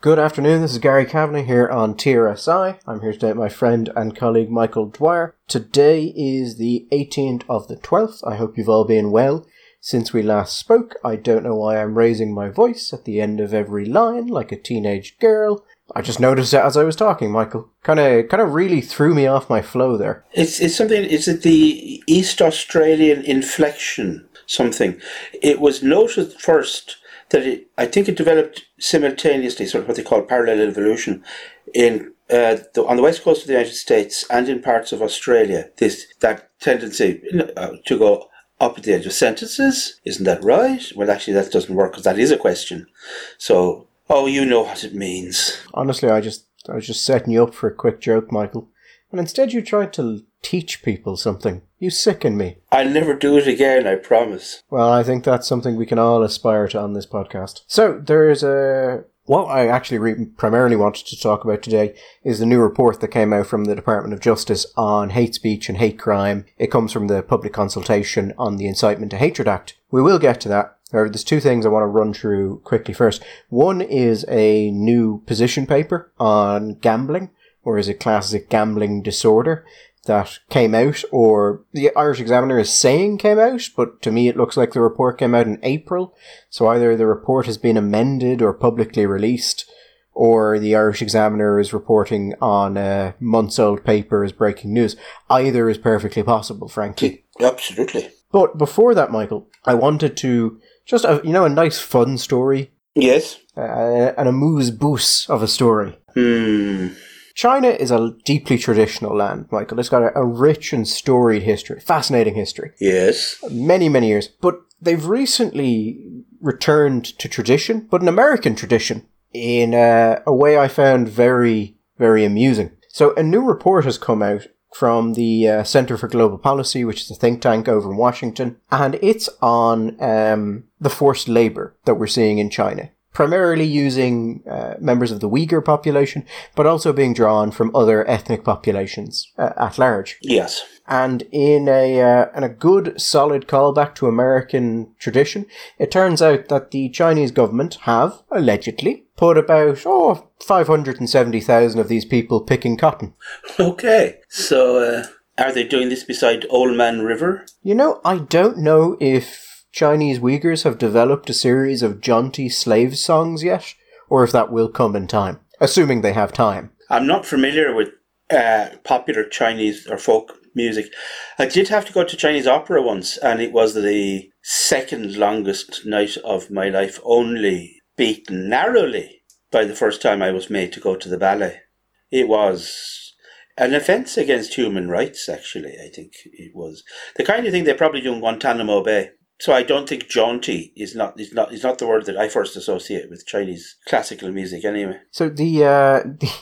Good afternoon, this is Gary Kavanagh here on TRSI. I'm here today with my friend and colleague Michael Dwyer. Today is the 18th of the 12th. I hope you've all been well. Since we last spoke, I don't know why I'm raising my voice at the end of every line like a teenage girl. I just noticed it as I was talking, Michael. Kind of, kind of really threw me off my flow there. It's it's something. Is it the East Australian inflection? Something. It was noted first that it, I think it developed simultaneously, sort of what they call parallel evolution, in uh, the, on the west coast of the United States and in parts of Australia. This that tendency uh, to go up at the edge of sentences, isn't that right? Well, actually, that doesn't work because that is a question. So, oh, you know what it means. Honestly, I just, I was just setting you up for a quick joke, Michael, and instead you tried to teach people something. You sicken me. I'll never do it again, I promise. Well, I think that's something we can all aspire to on this podcast. So, there's a. What I actually re- primarily wanted to talk about today is the new report that came out from the Department of Justice on hate speech and hate crime. It comes from the public consultation on the Incitement to Hatred Act. We will get to that. However, there's two things I want to run through quickly first. One is a new position paper on gambling, or is it classic gambling disorder? That came out, or the Irish Examiner is saying came out, but to me it looks like the report came out in April. So either the report has been amended or publicly released, or the Irish Examiner is reporting on a months old paper as breaking news. Either is perfectly possible, frankly. Absolutely. But before that, Michael, I wanted to just, a, you know, a nice fun story. Yes. Uh, an amuse bouche of a story. Hmm. China is a deeply traditional land, Michael. It's got a, a, rich and storied history, fascinating history. Yes. Many, many years. But they've recently returned to tradition, but an American tradition, in a, a way I found very, very amusing. So a new report has come out from the uh, Center for Global Policy, which is a think tank over in Washington, and it's on um, the forced labor that we're seeing in China primarily using uh, members of the Uyghur population, but also being drawn from other ethnic populations uh, at large. Yes. And in a uh, in a good solid callback to American tradition, it turns out that the Chinese government have allegedly put about oh 570,000 of these people picking cotton. Okay. So uh, are they doing this beside Old Man River? You know, I don't know if Chinese Uyghurs have developed a series of jaunty slave songs yet, or if that will come in time, assuming they have time. I'm not familiar with uh, popular Chinese or folk music. I did have to go to Chinese opera once, and it was the second longest night of my life, only beaten narrowly by the first time I was made to go to the ballet. It was an offence against human rights, actually, I think it was. The kind of thing they probably do in Guantanamo Bay. So I don't think jaunty is not is not is not the word that I first associate with Chinese classical music anyway. So the uh, the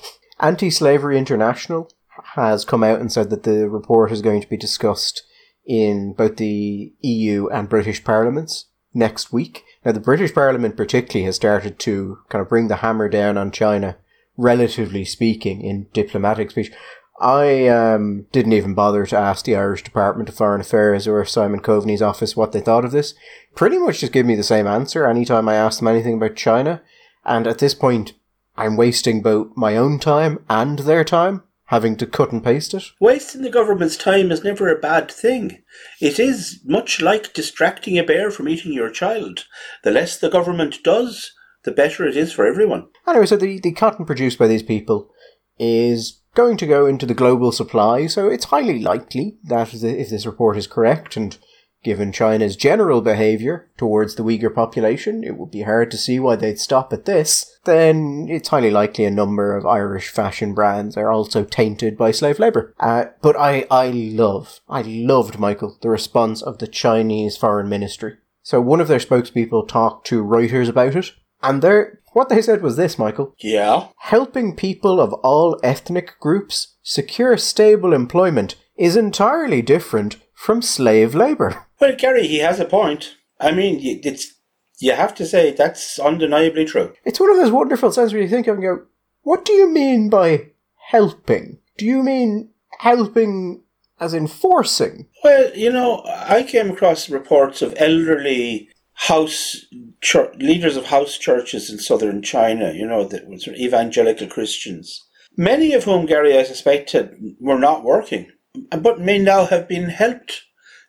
Anti-Slavery International has come out and said that the report is going to be discussed in both the EU and British parliaments next week. Now the British Parliament particularly has started to kind of bring the hammer down on China relatively speaking in diplomatic speech. I um, didn't even bother to ask the Irish Department of Foreign Affairs or Simon Coveney's office what they thought of this. Pretty much just give me the same answer anytime I ask them anything about China. And at this point, I'm wasting both my own time and their time having to cut and paste it. Wasting the government's time is never a bad thing. It is much like distracting a bear from eating your child. The less the government does, the better it is for everyone. Anyway, so the, the cotton produced by these people is going to go into the global supply, so it's highly likely that if this report is correct, and given China's general behaviour towards the Uyghur population, it would be hard to see why they'd stop at this, then it's highly likely a number of Irish fashion brands are also tainted by slave labour. Uh, but I, I love, I loved, Michael, the response of the Chinese Foreign Ministry. So one of their spokespeople talked to Reuters about it, and their what they said was this, Michael. Yeah. Helping people of all ethnic groups secure stable employment is entirely different from slave labour. Well, Gary, he has a point. I mean, it's you have to say that's undeniably true. It's one of those wonderful senses where you think of and go, what do you mean by helping? Do you mean helping as enforcing? Well, you know, I came across reports of elderly house church, leaders of house churches in southern China, you know, the sort of evangelical Christians, many of whom, Gary, I suspected, were not working, but may now have been helped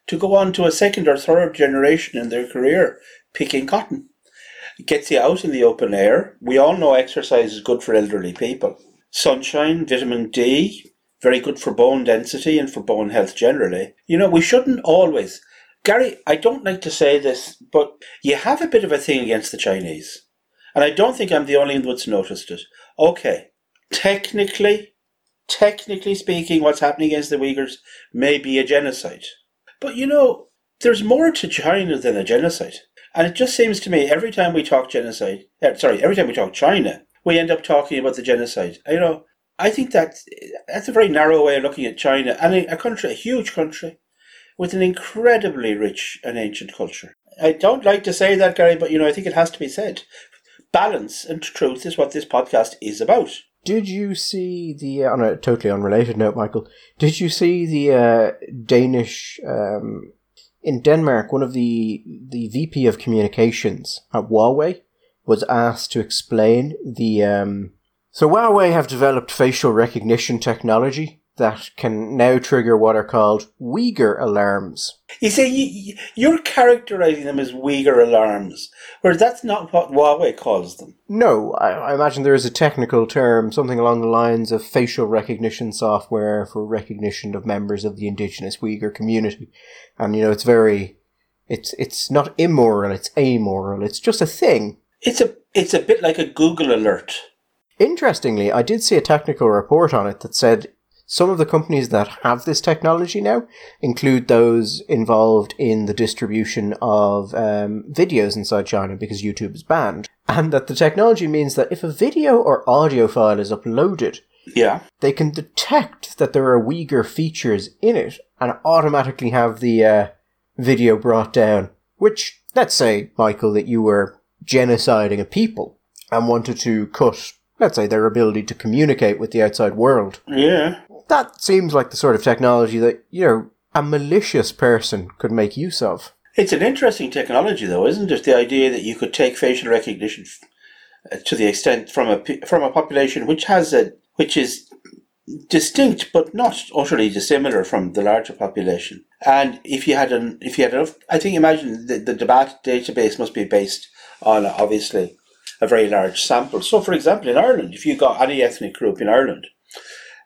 to go on to a second or third generation in their career picking cotton. It gets you out in the open air. We all know exercise is good for elderly people. Sunshine, vitamin D, very good for bone density and for bone health generally. You know, we shouldn't always. Gary, I don't like to say this, but you have a bit of a thing against the Chinese. And I don't think I'm the only one that's noticed it. Okay, technically, technically speaking, what's happening against the Uyghurs may be a genocide. But you know, there's more to China than a genocide. And it just seems to me every time we talk genocide, uh, sorry, every time we talk China, we end up talking about the genocide. You know, I think that that's a very narrow way of looking at China and a country, a huge country, with an incredibly rich and ancient culture. I don't like to say that, Gary, but you know, I think it has to be said. Balance and truth is what this podcast is about. Did you see the uh, on a totally unrelated note, Michael? Did you see the uh, Danish um, in Denmark? One of the the VP of communications at Huawei was asked to explain the um, so Huawei have developed facial recognition technology that can now trigger what are called Uyghur alarms. You see, you're characterizing them as Uyghur alarms, whereas that's not what Huawei calls them. No, I, I, imagine there is a technical term, something along the lines of facial recognition software for recognition of members of the indigenous Uyghur community. And, you know, it's very, it's, it's not immoral, it's amoral, it's just a thing. It's a, it's a bit like a Google alert. Interestingly, I did see a technical report on it that said some of the companies that have this technology now include those involved in the distribution of um, videos inside China because YouTube is banned. And that the technology means that if a video or audio file is uploaded, yeah, they can detect that there are Uyghur features in it and automatically have the uh, video brought down. Which, let's say, Michael, that you were genociding a people and wanted to cut let's say, their ability to communicate with the outside world. Yeah. That seems like the sort of technology that, you know, a malicious person could make use of. It's an interesting technology, though, isn't it? The idea that you could take facial recognition uh, to the extent from a from a population which has a which is distinct but not utterly dissimilar from the larger population. And if you had an if you had enough, I think imagine the, the debate database must be based on obviously a very large sample. So, for example, in Ireland, if you got any ethnic group in Ireland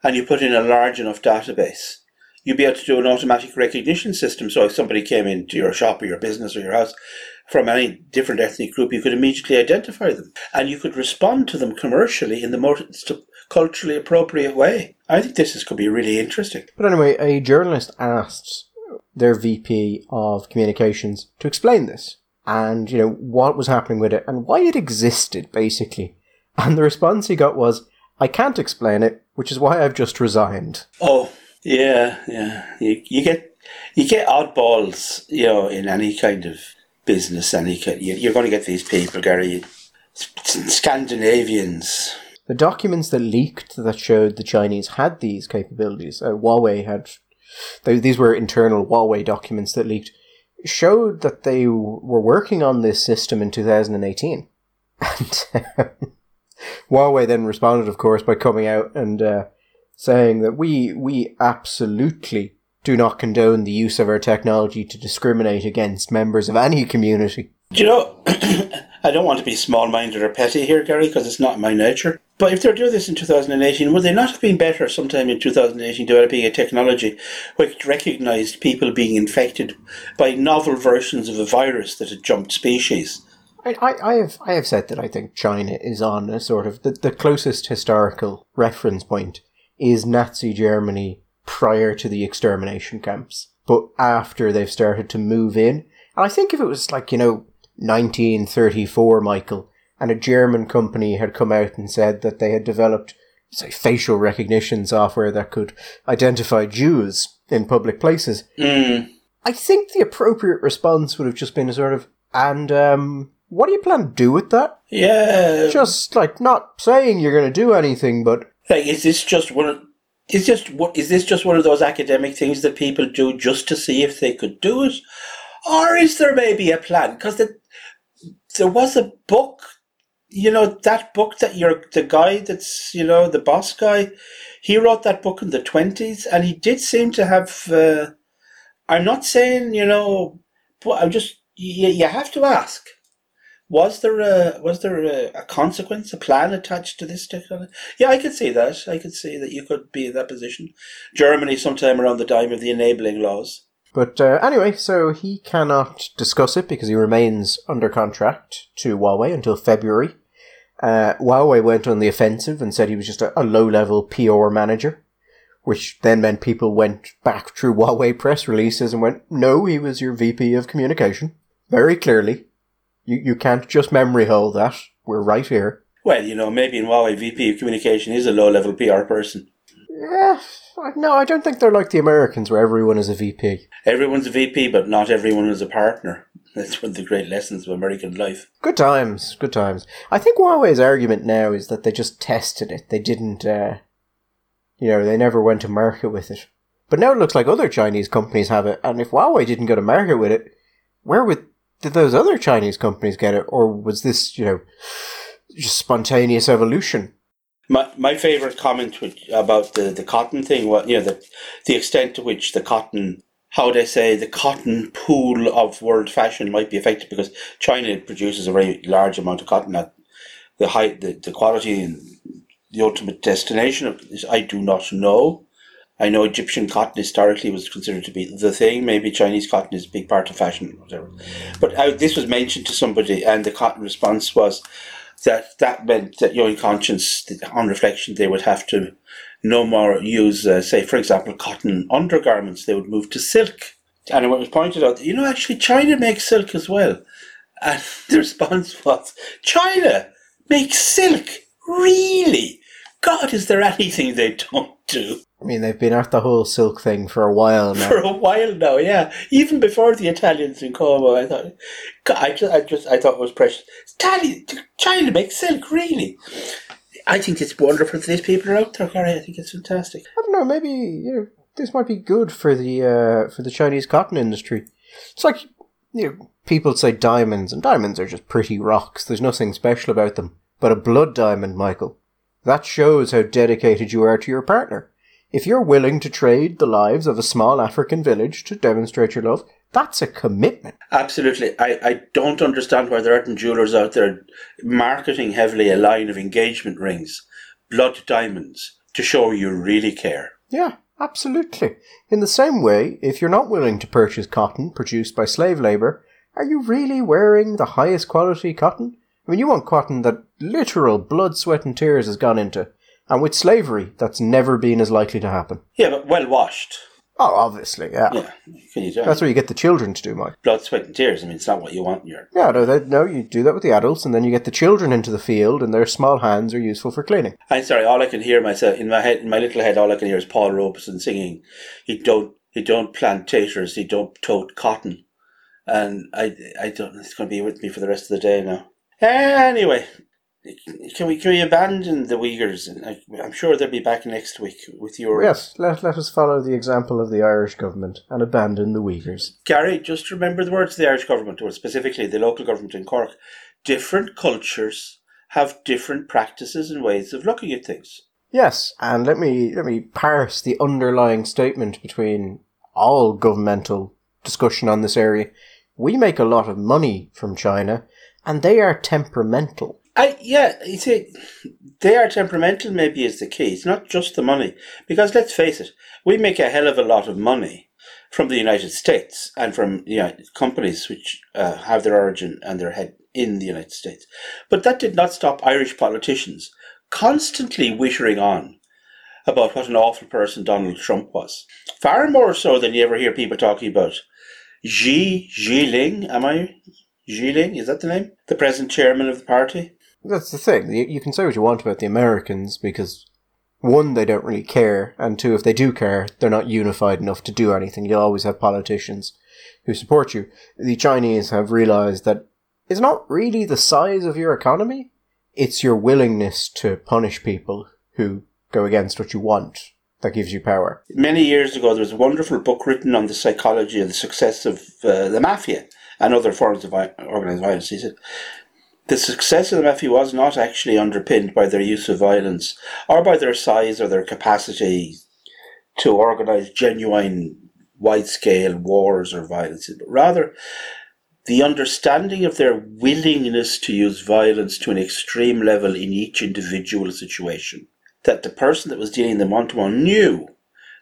and you put in a large enough database, you'd be able to do an automatic recognition system. So, if somebody came into your shop or your business or your house from any different ethnic group, you could immediately identify them and you could respond to them commercially in the most culturally appropriate way. I think this is, could be really interesting. But anyway, a journalist asked their VP of communications to explain this and, you know, what was happening with it and why it existed, basically. And the response he got was, I can't explain it, which is why I've just resigned. Oh, yeah, yeah. You, you get you get oddballs, you know, in any kind of business. Any kind, you're going to get these people, Gary, Scandinavians. The documents that leaked that showed the Chinese had these capabilities. Uh, Huawei had. These were internal Huawei documents that leaked showed that they were working on this system in 2018. And Huawei then responded, of course, by coming out and uh, saying that we we absolutely do not condone the use of our technology to discriminate against members of any community. You know, I don't want to be small minded or petty here, Gary, because it's not my nature. But if they're doing this in 2018, would they not have been better sometime in 2018 developing a technology which recognised people being infected by novel versions of a virus that had jumped species? I, I, I have I have said that I think China is on a sort of the, the closest historical reference point is Nazi Germany prior to the extermination camps, but after they've started to move in. And I think if it was like, you know, 1934, Michael, and a German company had come out and said that they had developed, say, facial recognition software that could identify Jews in public places. Mm. I think the appropriate response would have just been a sort of, and um, what do you plan to do with that? Yeah, just like not saying you're going to do anything, but like, is this just one? Of, is just what is this just one of those academic things that people do just to see if they could do it, or is there maybe a plan? Because the there was a book, you know, that book that you're the guy that's you know the boss guy. He wrote that book in the twenties, and he did seem to have. Uh, I'm not saying you know, but I'm just you, you have to ask. Was there a was there a, a consequence, a plan attached to this technology? Yeah, I could see that. I could see that you could be in that position. Germany, sometime around the time of the enabling laws. But uh, anyway, so he cannot discuss it because he remains under contract to Huawei until February. Uh, Huawei went on the offensive and said he was just a, a low level PR manager, which then meant people went back through Huawei press releases and went, no, he was your VP of communication. Very clearly. You, you can't just memory hole that. We're right here. Well, you know, maybe in Huawei, VP of communication is a low level PR person. Yeah, no, I don't think they're like the Americans where everyone is a VP. Everyone's a VP, but not everyone is a partner. That's one of the great lessons of American life. Good times, good times. I think Huawei's argument now is that they just tested it. They didn't, uh, you know, they never went to market with it. But now it looks like other Chinese companies have it, and if Huawei didn't go to market with it, where would did those other Chinese companies get it, or was this, you know, just spontaneous evolution? My my favorite comment about the, the cotton thing was you know the the extent to which the cotton how they say the cotton pool of world fashion might be affected because China produces a very large amount of cotton at the high the, the quality and the ultimate destination of this I do not know. I know Egyptian cotton historically was considered to be the thing. Maybe Chinese cotton is a big part of fashion, whatever. But uh, this was mentioned to somebody, and the cotton response was that that meant that, you know, conscience, on reflection, they would have to no more use, uh, say, for example, cotton undergarments. They would move to silk. And it was pointed out, you know, actually, China makes silk as well. And the response was, China makes silk? Really? God, is there anything they don't do? I mean, they've been at the whole silk thing for a while now. For a while now, yeah. Even before the Italians in Como, I thought, I just, I just, I thought it was precious. Italian, China makes silk, really. I think it's wonderful that these people are out there, Gary. I think it's fantastic. I don't know. Maybe you know this might be good for the uh, for the Chinese cotton industry. It's like you know people say diamonds, and diamonds are just pretty rocks. There's nothing special about them. But a blood diamond, Michael, that shows how dedicated you are to your partner. If you're willing to trade the lives of a small African village to demonstrate your love, that's a commitment. Absolutely. I, I don't understand why there aren't jewelers out there marketing heavily a line of engagement rings, blood diamonds, to show you really care. Yeah, absolutely. In the same way, if you're not willing to purchase cotton produced by slave labour, are you really wearing the highest quality cotton? I mean, you want cotton that literal blood, sweat, and tears has gone into. And with slavery, that's never been as likely to happen. Yeah, but well washed. Oh, obviously, yeah. Yeah, can you do? That's what you get the children to do, Mike. blood, sweat, and tears. I mean, it's not what you want in your. Yeah, no, they, no, you do that with the adults, and then you get the children into the field, and their small hands are useful for cleaning. I'm sorry. All I can hear myself in my head, in my little head, all I can hear is Paul Robeson singing. He don't, he don't plant taters. He don't tote cotton, and I, I don't. It's going to be with me for the rest of the day now. Uh, anyway, can we can we abandon the Uyghurs? I, I'm sure they'll be back next week with your. Yes, let, let us follow the example of the Irish government and abandon the Uyghurs. Gary, just remember the words of the Irish government, or specifically the local government in Cork. Different cultures have different practices and ways of looking at things. Yes, and let me let me parse the underlying statement between all governmental discussion on this area. We make a lot of money from China, and they are temperamental. I yeah, you see, they are temperamental. Maybe is the key. It's not just the money, because let's face it, we make a hell of a lot of money from the United States and from you know, companies which uh, have their origin and their head in the United States. But that did not stop Irish politicians constantly wittering on about what an awful person Donald Trump was. Far more so than you ever hear people talking about Xi Jinping. Am I Jinping? Is that the name? The present chairman of the party. That's the thing. You, you can say what you want about the Americans because one, they don't really care, and two, if they do care, they're not unified enough to do anything. You'll always have politicians who support you. The Chinese have realized that it's not really the size of your economy, it's your willingness to punish people who go against what you want that gives you power. Many years ago, there was a wonderful book written on the psychology and the success of uh, the mafia and other forms of organized violence. He said, the success of the Meffy was not actually underpinned by their use of violence or by their size or their capacity to organise genuine wide scale wars or violence, but rather the understanding of their willingness to use violence to an extreme level in each individual situation. That the person that was dealing them one to one knew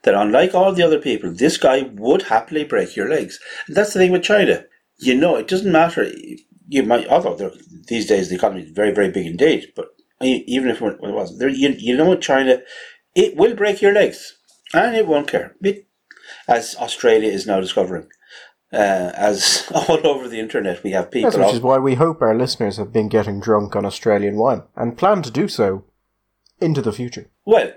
that unlike all the other people, this guy would happily break your legs. And that's the thing with China. You know, it doesn't matter. You might, although these days the economy is very, very big indeed, but even if it wasn't, there, you, you know, with China, it will break your legs and it won't care. It, as Australia is now discovering uh, as all over the internet we have people. Yes, which is why we hope our listeners have been getting drunk on Australian wine and plan to do so into the future. Well,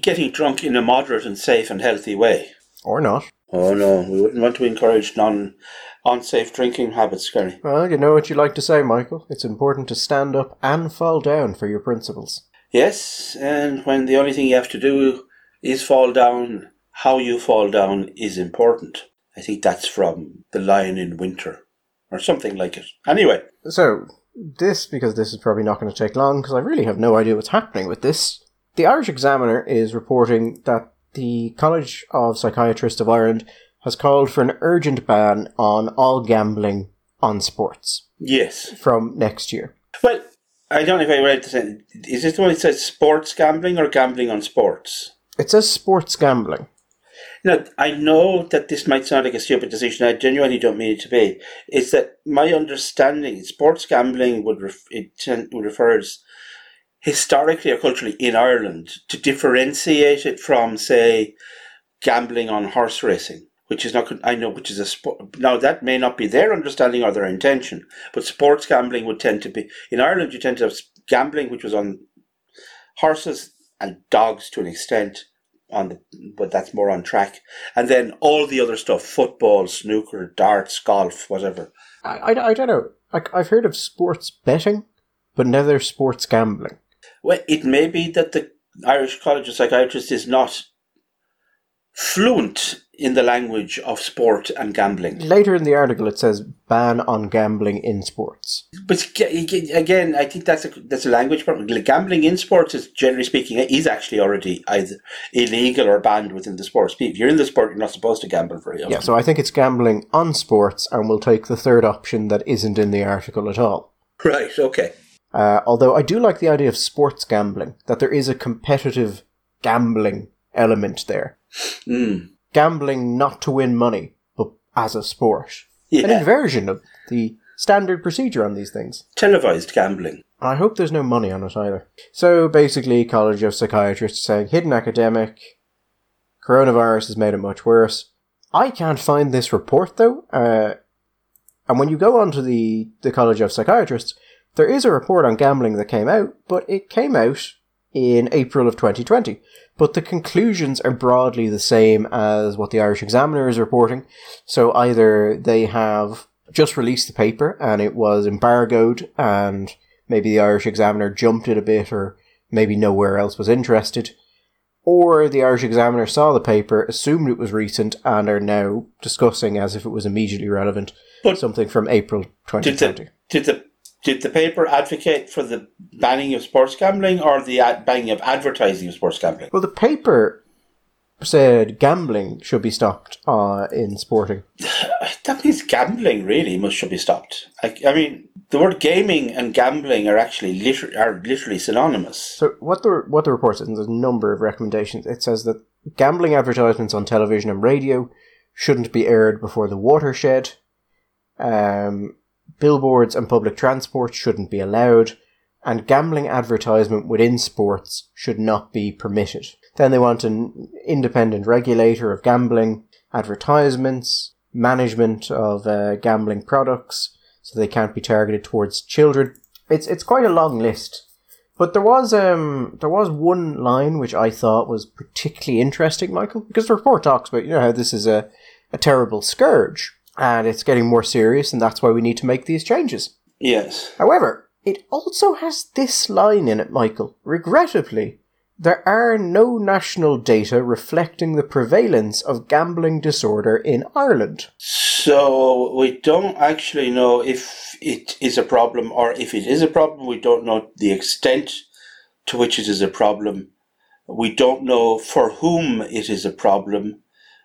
getting drunk in a moderate and safe and healthy way. Or not. Oh no, we wouldn't want to encourage non unsafe drinking habits, Gary. Well, you know what you like to say, Michael. It's important to stand up and fall down for your principles. Yes, and when the only thing you have to do is fall down, how you fall down is important. I think that's from The Lion in Winter or something like it. Anyway. So, this, because this is probably not going to take long, because I really have no idea what's happening with this. The Irish Examiner is reporting that the College of Psychiatrists of Ireland has called for an urgent ban on all gambling on sports. Yes. From next year. Well, I don't know if I read this. Is this the one that says sports gambling or gambling on sports? It says sports gambling. Now, I know that this might sound like a stupid decision. I genuinely don't mean it to be. Is that my understanding? Sports gambling would ref, it refers historically or culturally in Ireland to differentiate it from, say, gambling on horse racing, which is not I know which is a sport. Now that may not be their understanding or their intention, but sports gambling would tend to be in Ireland. You tend to have gambling, which was on horses and dogs to an extent on the, but that's more on track. And then all the other stuff: football, snooker, darts, golf, whatever. I, I, I don't know. I, I've heard of sports betting, but never sports gambling. Well, it may be that the Irish College of Psychiatrists is not fluent in the language of sport and gambling. Later in the article, it says ban on gambling in sports. But again, I think that's a that's a language problem. Gambling in sports is generally speaking is actually already either illegal or banned within the sports. If you're in the sport, you're not supposed to gamble very often. Yeah, so I think it's gambling on sports, and we'll take the third option that isn't in the article at all. Right. Okay. Uh, although I do like the idea of sports gambling, that there is a competitive gambling element there. Mm. Gambling not to win money, but as a sport. Yeah. An inversion of the standard procedure on these things. Televised gambling. I hope there's no money on it either. So basically, College of Psychiatrists saying hidden academic, coronavirus has made it much worse. I can't find this report though, uh, and when you go onto the, the College of Psychiatrists, there is a report on gambling that came out, but it came out in April of 2020. But the conclusions are broadly the same as what the Irish Examiner is reporting. So either they have just released the paper and it was embargoed and maybe the Irish Examiner jumped it a bit or maybe nowhere else was interested. Or the Irish Examiner saw the paper, assumed it was recent, and are now discussing as if it was immediately relevant but something from April 2020. Did the, did the did the paper advocate for the banning of sports gambling or the ad- banning of advertising of sports gambling? Well, the paper said gambling should be stopped uh, in sporting. that means gambling really must should be stopped. I, I mean, the word gaming and gambling are actually liter- are literally synonymous. So what the what the report says, and there's a number of recommendations. It says that gambling advertisements on television and radio shouldn't be aired before the watershed. Um, billboards and public transport shouldn't be allowed, and gambling advertisement within sports should not be permitted. Then they want an independent regulator of gambling, advertisements, management of uh, gambling products, so they can't be targeted towards children. It's it's quite a long list, but there was um there was one line which I thought was particularly interesting, Michael, because the report talks about you know how this is a a terrible scourge and it's getting more serious, and that's why we need to make these changes. Yes. However, it also has this line in it, Michael. Regrettably, there are no national data reflecting the prevalence of gambling disorder in Ireland. So we don't actually know if it is a problem or if it is a problem. We don't know the extent to which it is a problem. We don't know for whom it is a problem.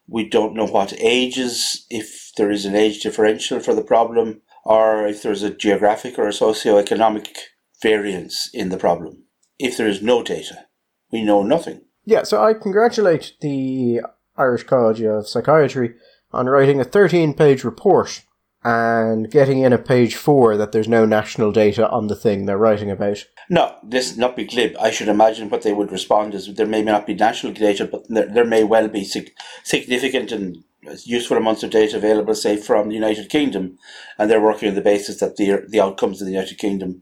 We don't know what ages, if there is an age differential for the problem, or if there's a geographic or a socio-economic variance in the problem. If there is no data, we know nothing. Yeah, so I congratulate the Irish College of Psychiatry on writing a 13 page report and getting in a page four that there's no national data on the thing they're writing about. No, this not be glib. I should imagine what they would respond is there may not be national data, but there, there may well be sig- significant and useful amounts of data available, say from the United Kingdom, and they're working on the basis that the the outcomes of the United Kingdom,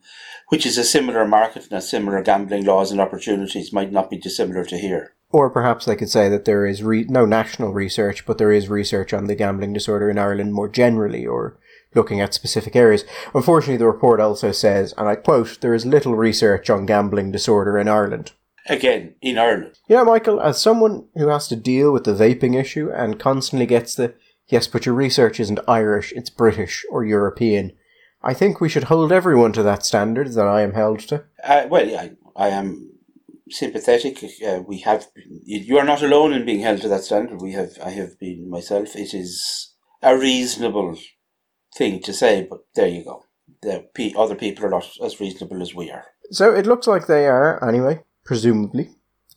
which is a similar market and a similar gambling laws and opportunities, might not be dissimilar to here. Or perhaps they could say that there is re- no national research, but there is research on the gambling disorder in Ireland more generally, or looking at specific areas. Unfortunately, the report also says, and I quote, there is little research on gambling disorder in Ireland. Again, in Ireland. You know, Michael, as someone who has to deal with the vaping issue and constantly gets the, yes, but your research isn't Irish, it's British or European, I think we should hold everyone to that standard that I am held to. Uh, well, yeah, I, I am sympathetic. Uh, we have you are not alone in being held to that standard. We have I have been myself. It is a reasonable thing to say, but there you go. The pe- other people are not as reasonable as we are. So it looks like they are anyway, presumably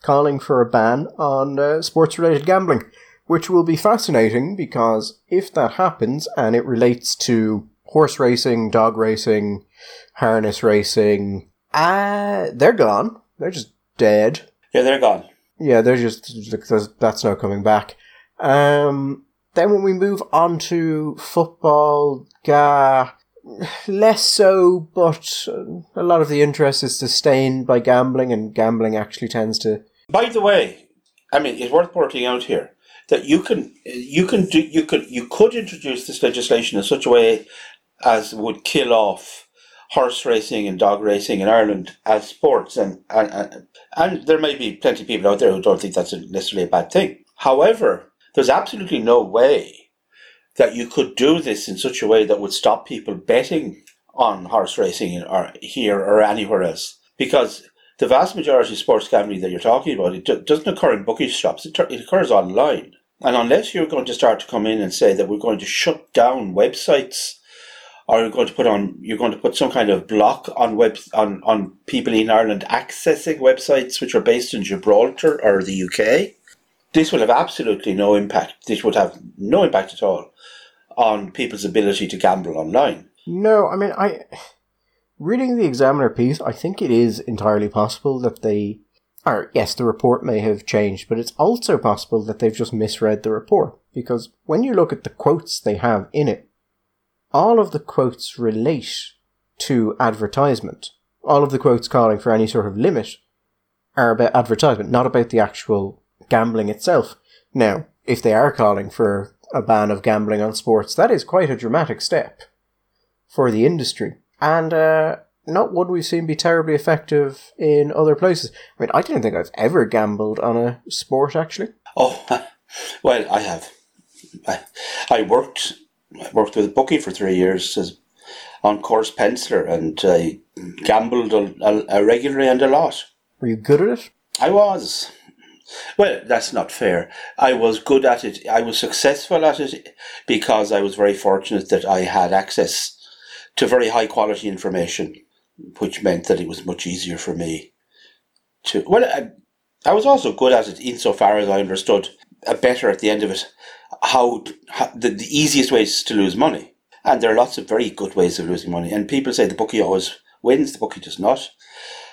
calling for a ban on uh, sports-related gambling, which will be fascinating because if that happens and it relates to horse racing, dog racing, harness racing, ah, uh, they're gone. They're just dead. Yeah, they're gone. Yeah, they're just that's not coming back. Um, then when we move on to football, uh, less so, but uh, a lot of the interest is sustained by gambling, and gambling actually tends to. By the way, I mean it's worth pointing out here that you can you can do you could you could introduce this legislation in such a way as would kill off horse racing and dog racing in Ireland as sports, and and, and and there may be plenty of people out there who don't think that's necessarily a bad thing. However, there's absolutely no way that you could do this in such a way that would stop people betting on horse racing or here or anywhere else. Because the vast majority of sports gambling that you're talking about, it doesn't occur in bookie shops. It, it occurs online. And unless you're going to start to come in and say that we're going to shut down websites or you're going to put on you're going to put some kind of block on web on, on people in Ireland accessing websites which are based in Gibraltar or the UK. This will have absolutely no impact. This would have no impact at all on people's ability to gamble online. No, I mean I reading the examiner piece, I think it is entirely possible that they or yes, the report may have changed, but it's also possible that they've just misread the report. Because when you look at the quotes they have in it, all of the quotes relate to advertisement. All of the quotes calling for any sort of limit are about advertisement, not about the actual gambling itself. Now, if they are calling for a ban of gambling on sports, that is quite a dramatic step for the industry. And uh, not one we've seen be terribly effective in other places. I mean, I don't think I've ever gambled on a sport, actually. Oh, well, I have. I, I worked I worked with a bookie for three years as on course penciler and I gambled a, a, a regularly and a lot. Were you good at it? I was. Well, that's not fair. I was good at it. I was successful at it because I was very fortunate that I had access to very high quality information, which meant that it was much easier for me to. Well, I, I was also good at it insofar as I understood better at the end of it how, how the, the easiest ways to lose money. And there are lots of very good ways of losing money. And people say the bookie always wins, the bookie does not.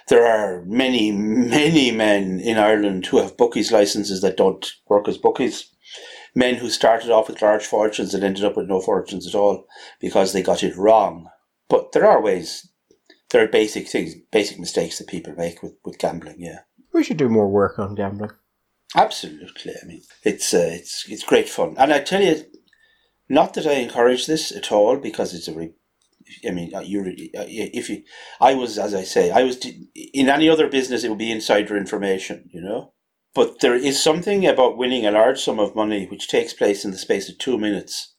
There are many, many men in Ireland who have bookies licenses that don't work as bookies. Men who started off with large fortunes and ended up with no fortunes at all because they got it wrong. But there are ways, there are basic things, basic mistakes that people make with, with gambling, yeah. We should do more work on gambling. Absolutely. I mean, it's uh, it's it's great fun, and I tell you, not that I encourage this at all because it's a very I mean, uh, you uh, if you, I was as I say, I was in any other business, it would be insider information, you know. But there is something about winning a large sum of money which takes place in the space of two minutes.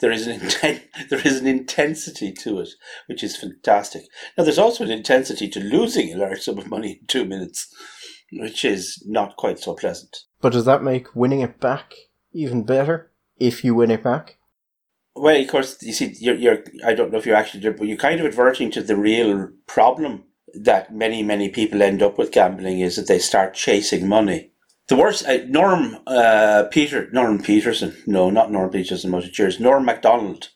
There is an inten- there is an intensity to it, which is fantastic. Now, there's also an intensity to losing a large sum of money in two minutes, which is not quite so pleasant. But does that make winning it back even better if you win it back? Well, of course, you see, you're, you're I don't know if you're actually, but you're kind of adverting to the real problem that many, many people end up with gambling is that they start chasing money. The worst, uh, Norm uh, Peter, Norm Peterson, no, not Norm Peterson, much cheers, Norm Macdonald,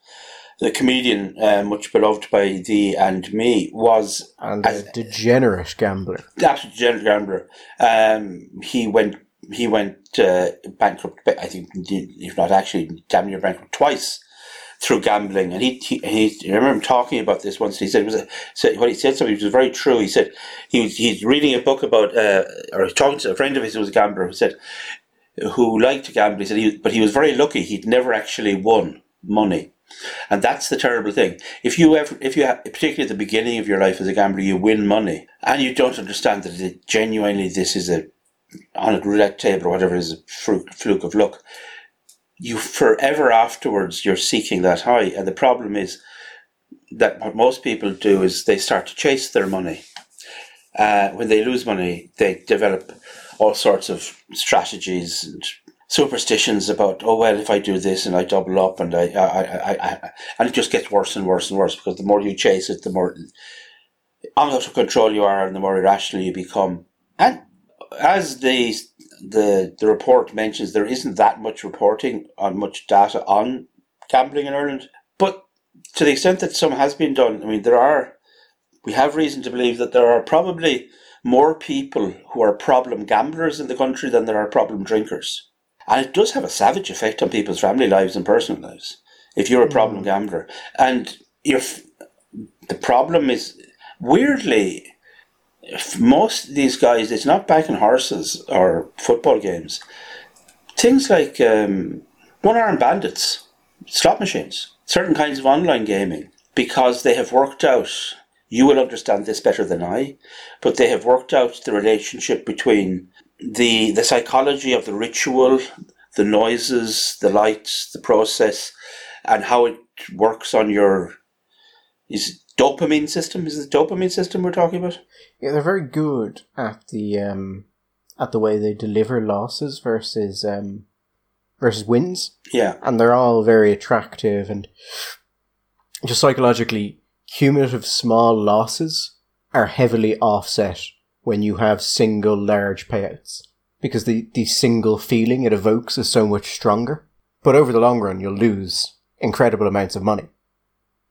the comedian, uh, much beloved by thee and me, was and a degenerate gambler. Absolute degenerate gambler. Um, he went he went uh, bankrupt. I think, if not actually, damn near bankrupt twice through gambling. And he, he, he I remember him talking about this once. He said, it was a, said, what he said something which was very true. He said he was, he's reading a book about, uh, or talking to a friend of his who was a gambler who said, who liked to gamble. He said, he, but he was very lucky. He'd never actually won money. And that's the terrible thing. If you ever, if you have, particularly at the beginning of your life as a gambler, you win money and you don't understand that it, genuinely this is a, on a roulette table or whatever is a fluke of luck you forever afterwards you're seeking that high. And the problem is that what most people do is they start to chase their money. Uh, when they lose money they develop all sorts of strategies and superstitions about oh well if I do this and I double up and I, I, I, I and it just gets worse and worse and worse because the more you chase it the more out of control you are and the more irrational you become. And as the the the report mentions there isn't that much reporting on much data on gambling in Ireland, but to the extent that some has been done, I mean there are we have reason to believe that there are probably more people who are problem gamblers in the country than there are problem drinkers. And it does have a savage effect on people's family lives and personal lives if you're a problem mm. gambler. And you the problem is weirdly most of these guys, it's not backing horses or football games. Things like um, one arm bandits, slot machines, certain kinds of online gaming, because they have worked out, you will understand this better than I, but they have worked out the relationship between the, the psychology of the ritual, the noises, the lights, the process, and how it works on your is dopamine system. Is it the dopamine system we're talking about? Yeah, they're very good at the um, at the way they deliver losses versus um, versus wins. Yeah, and they're all very attractive and just psychologically cumulative small losses are heavily offset when you have single large payouts because the, the single feeling it evokes is so much stronger. But over the long run, you'll lose incredible amounts of money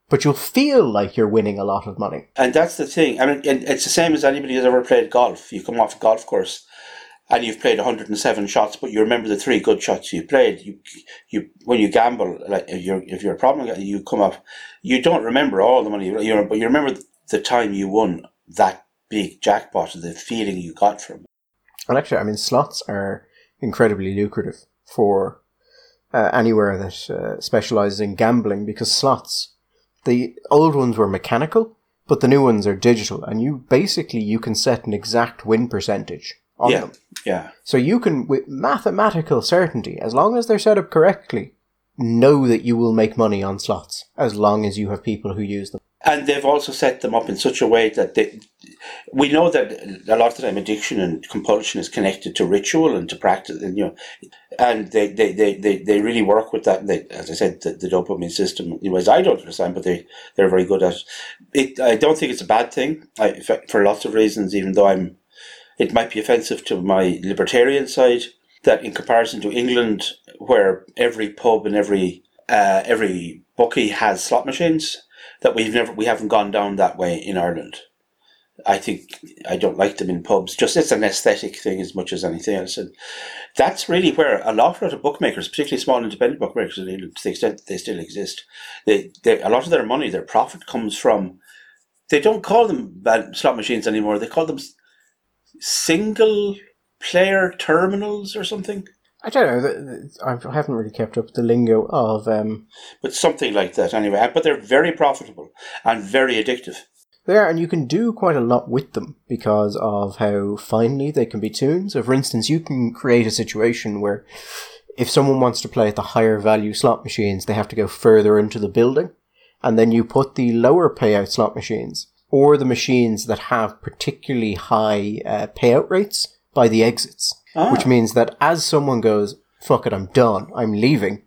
but you'll feel like you're winning a lot of money. And that's the thing. I mean, it's the same as anybody who's ever played golf. You come off a golf course and you've played 107 shots, but you remember the three good shots you played. You, you, when you gamble, like if you're if you're a problem, you come up, You don't remember all the money, you but you remember the time you won that big jackpot, and the feeling you got from. it. And actually, I mean, slots are incredibly lucrative for uh, anywhere that uh, specializes in gambling because slots the old ones were mechanical, but the new ones are digital, and you basically you can set an exact win percentage on yeah, them. Yeah. So you can, with mathematical certainty, as long as they're set up correctly, know that you will make money on slots as long as you have people who use them. And they've also set them up in such a way that they, we know that a lot of the time addiction and compulsion is connected to ritual and to practice, and you know, and they they, they, they, they really work with that. They, as I said, the, the dopamine system in ways I don't understand, but they they're very good at it. I don't think it's a bad thing I, for lots of reasons. Even though I'm, it might be offensive to my libertarian side that in comparison to England, where every pub and every uh, every bookie has slot machines that we've never we haven't gone down that way in Ireland. I think I don't like them in pubs. Just it's an aesthetic thing as much as anything else, and that's really where a lot of bookmakers, particularly small independent bookmakers in England, to the extent that they still exist, they, they a lot of their money, their profit comes from. They don't call them slot machines anymore. They call them single player terminals or something. I don't know. I haven't really kept up with the lingo of. Um, But something like that anyway. But they're very profitable and very addictive. there, and you can do quite a lot with them because of how finely they can be tuned. So, for instance, you can create a situation where if someone wants to play at the higher value slot machines, they have to go further into the building, and then you put the lower payout slot machines or the machines that have particularly high uh, payout rates by the exits, Ah. which means that as someone goes, "Fuck it, I'm done, I'm leaving."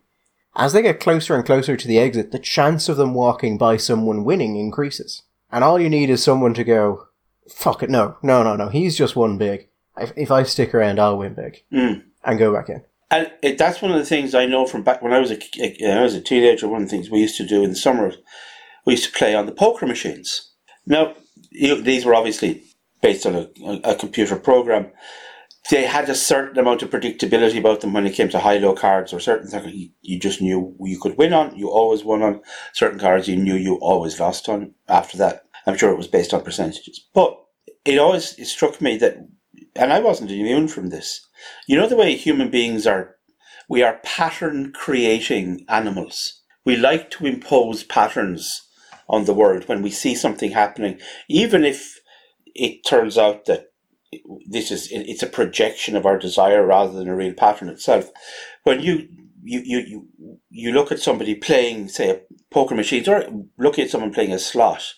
As they get closer and closer to the exit, the chance of them walking by someone winning increases. And all you need is someone to go, fuck it, no, no, no, no, he's just one big. If, if I stick around, I'll win big. Mm. And go back in. And it, that's one of the things I know from back when I was a, I was a teenager. One of the things we used to do in the summer, we used to play on the poker machines. Now, you, these were obviously based on a, a, computer program. They had a certain amount of predictability about them when it came to high-low cards or certain things you just knew you could win on. You always won on certain cards. You knew you always lost on. After that, I'm sure it was based on percentages. But it always it struck me that, and I wasn't immune from this. You know the way human beings are we are pattern creating animals. We like to impose patterns on the world when we see something happening, even if it turns out that this is it's a projection of our desire rather than a real pattern itself. When you you you you, you look at somebody playing, say, a poker machines, or looking at someone playing a slot,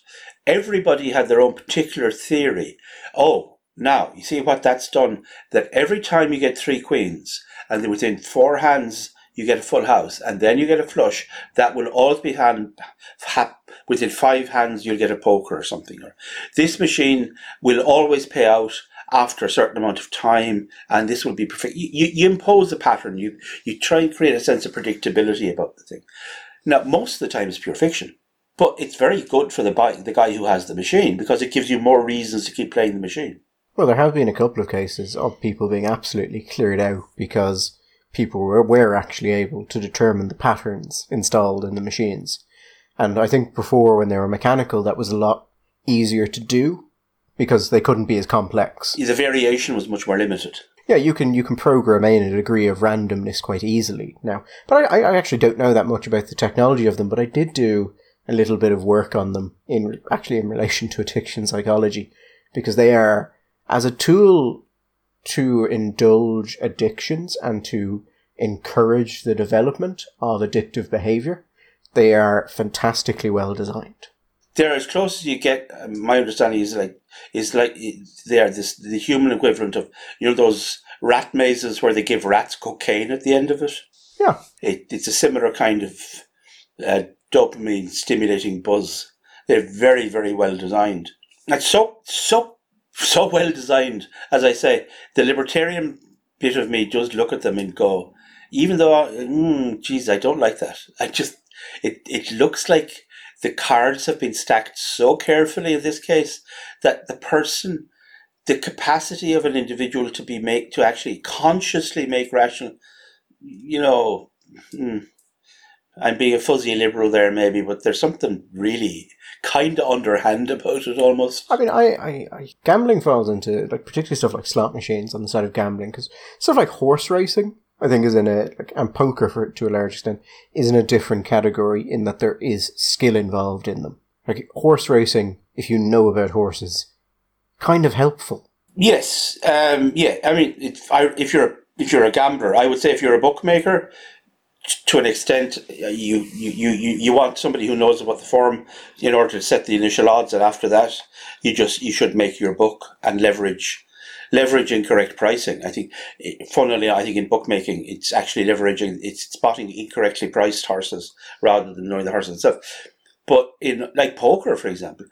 everybody had their own particular theory. Oh, now you see what that's done. That every time you get three queens, and within four hands you get a full house, and then you get a flush, that will always be hand. Ha, within five hands you'll get a poker or something. Or this machine will always pay out after a certain amount of time, and this will be perfect. You, you, you impose a pattern. You you try and create a sense of predictability about the thing. Now, most of the time, it's pure fiction, but it's very good for the buy, the guy who has the machine because it gives you more reasons to keep playing the machine. Well, there have been a couple of cases of people being absolutely cleared out because people were, were actually able to determine the patterns installed in the machines. And I think before, when they were mechanical, that was a lot easier to do because they couldn't be as complex. The variation was much more limited. Yeah, you can you can program in a degree of randomness quite easily now. But I, I actually don't know that much about the technology of them, but I did do a little bit of work on them in actually in relation to addiction psychology because they are as a tool to indulge addictions and to encourage the development of addictive behavior. They are fantastically well designed. They're as close as you get. uh, My understanding is like is like they are this the human equivalent of you know those rat mazes where they give rats cocaine at the end of it. Yeah. It, it's a similar kind of uh, dopamine stimulating buzz. They're very very well designed. Like so so so well designed. As I say, the libertarian bit of me does look at them and go, even though, mm, geez, I don't like that. I just it it looks like the cards have been stacked so carefully in this case that the person the capacity of an individual to be make to actually consciously make rational you know hmm, i'm being a fuzzy liberal there maybe but there's something really kind of underhand about it almost I mean, I, I, I gambling falls into like particularly stuff like slot machines on the side of gambling because stuff like horse racing, I think, is in a like, and poker for to a large extent is in a different category in that there is skill involved in them. Like horse racing, if you know about horses, kind of helpful. Yes, um, yeah. I mean, if, I, if you're if you're a gambler, I would say if you're a bookmaker, to an extent, uh, you you, you, you want somebody who knows about the form in order to set the initial odds, and after that, you just you should make your book and leverage leverage incorrect pricing. I think, eh, funnily, I think in bookmaking, it's actually leveraging it's spotting incorrectly priced horses rather than knowing the horse itself. But in like poker, for example,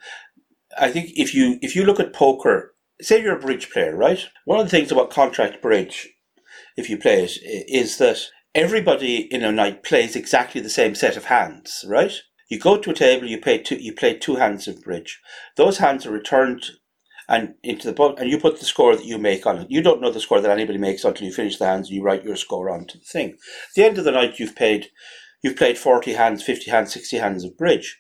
I think if you if you look at poker say you're a bridge player, right? One of the things about contract bridge, if you play it, is that everybody in a night plays exactly the same set of hands, right? You go to a table, you play two, you play two hands of bridge. Those hands are returned and into the book, and you put the score that you make on it. You don't know the score that anybody makes until you finish the hands, and you write your score onto the thing. At the end of the night, you've paid, you've played forty hands, fifty hands, sixty hands of bridge.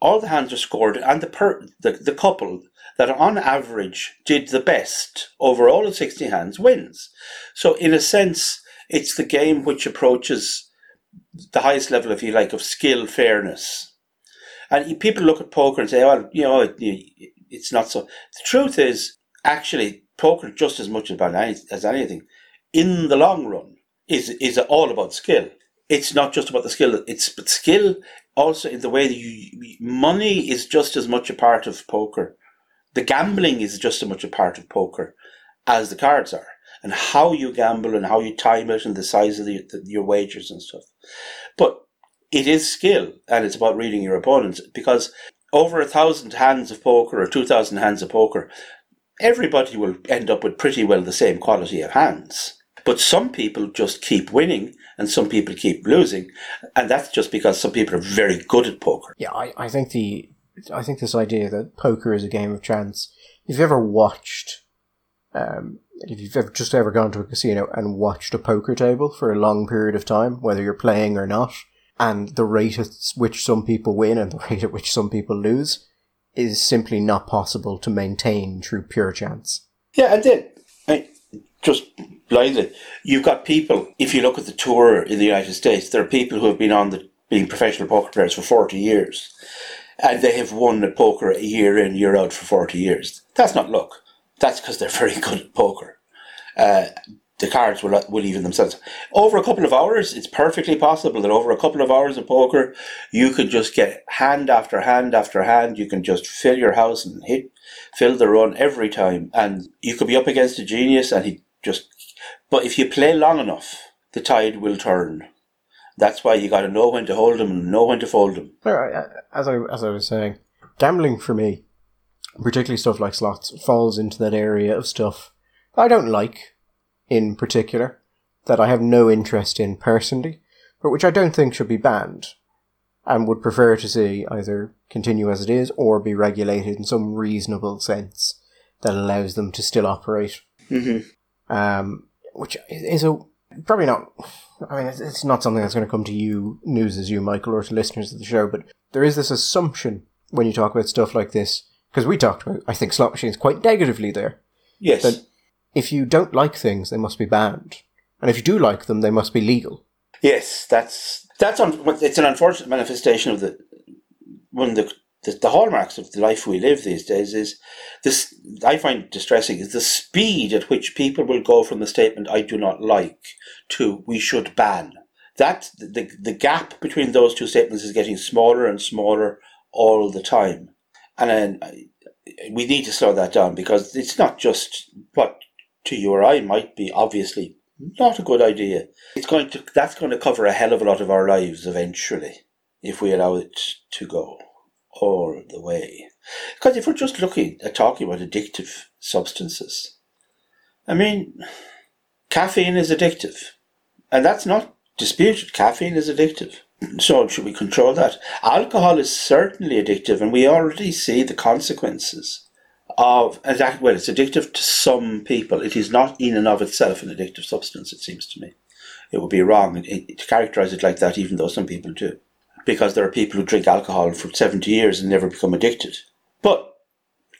All the hands are scored, and the per the, the couple that on average did the best over all of 60 hands wins. So in a sense, It's the game which approaches the highest level, if you like, of skill, fairness. And people look at poker and say, well, you know, it, it's not so. The truth is, actually, poker, just as much about any, as anything, in the long run, is is all about skill. It's not just about the skill. It's but skill also in the way that you money is just as much a part of poker. The gambling is just as much a part of poker as the cards are, and how you gamble and how you time it and the size of the, the, your wagers and stuff. But it is skill, and it's about reading your opponents because over a thousand hands of poker or two thousand hands of poker, everybody will end up with pretty well the same quality of hands. But some people just keep winning and some people keep losing. And that's just because some people are very good at poker. Yeah, I, I think the I think this idea that poker is a game of chance. If you've ever watched um, if you've ever just ever gone to a casino and watched a poker table for a long period of time, whether you're playing or not, and the rate at which some people win and the rate at which some people lose is simply not possible to maintain through pure chance. Yeah, and then I, just blindly, you've got people. If you look at the tour in the United States, there are people who have been on the being professional poker players for forty years, and they have won at poker year in year out for forty years. That's not luck. That's because they're very good at poker. Uh, the cards will, will even themselves. Over a couple of hours, it's perfectly possible that over a couple of hours of poker, you can just get hand after hand after hand. You can just fill your house and hit, fill the run every time. And you could be up against a genius and he just, but if you play long enough, the tide will turn. That's why you got to know when to hold them and know when to fold them. As I, as I was saying, gambling for me, particularly stuff like slots, falls into that area of stuff I don't like in particular, that I have no interest in personally, but which I don't think should be banned, and would prefer to see either continue as it is or be regulated in some reasonable sense that allows them to still operate. Mm-hmm. Um, which is a probably not. I mean, it's not something that's going to come to you, news as you, Michael, or to listeners of the show, but there is this assumption when you talk about stuff like this, because we talked about, I think, slot machines quite negatively there. Yes. That if you don't like things, they must be banned, and if you do like them, they must be legal. Yes, that's that's un- it's an unfortunate manifestation of the one of the, the, the hallmarks of the life we live these days is this. I find distressing is the speed at which people will go from the statement "I do not like" to "we should ban." That the the gap between those two statements is getting smaller and smaller all the time, and then we need to slow that down because it's not just what to you or I might be obviously not a good idea. It's going to that's going to cover a hell of a lot of our lives eventually if we allow it to go all the way. Because if we're just looking at talking about addictive substances, I mean, caffeine is addictive, and that's not disputed. Caffeine is addictive. So should we control that? Alcohol is certainly addictive, and we already see the consequences of well, it's addictive to some people. It is not in and of itself an addictive substance. It seems to me, it would be wrong to characterize it like that, even though some people do, because there are people who drink alcohol for seventy years and never become addicted. But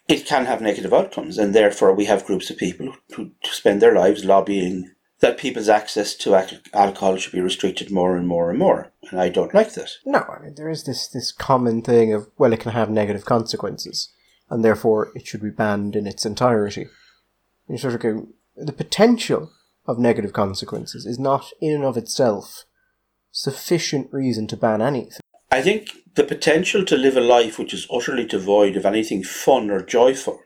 it can have negative outcomes, and therefore we have groups of people who spend their lives lobbying that people's access to alcohol should be restricted more and more and more. And I don't like that. No, I mean there is this this common thing of well, it can have negative consequences and therefore it should be banned in its entirety. And you sort of go, the potential of negative consequences is not in and of itself sufficient reason to ban anything. I think the potential to live a life which is utterly devoid of anything fun or joyful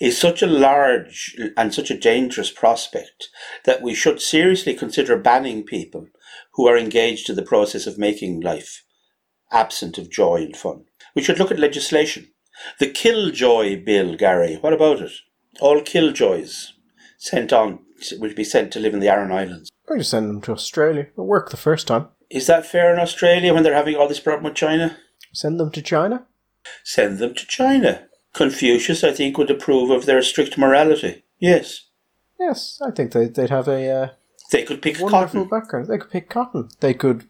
is such a large and such a dangerous prospect that we should seriously consider banning people who are engaged in the process of making life absent of joy and fun. We should look at legislation the Killjoy Bill, Gary, what about it? All Killjoys sent on will be sent to live in the Aran Islands. Or just send them to Australia. It'll work the first time. Is that fair in Australia when they're having all this problem with China? Send them to China? Send them to China. Confucius, I think, would approve of their strict morality. Yes. Yes, I think they'd, they'd have a. Uh, they could pick wonderful cotton. background. They could pick cotton. They could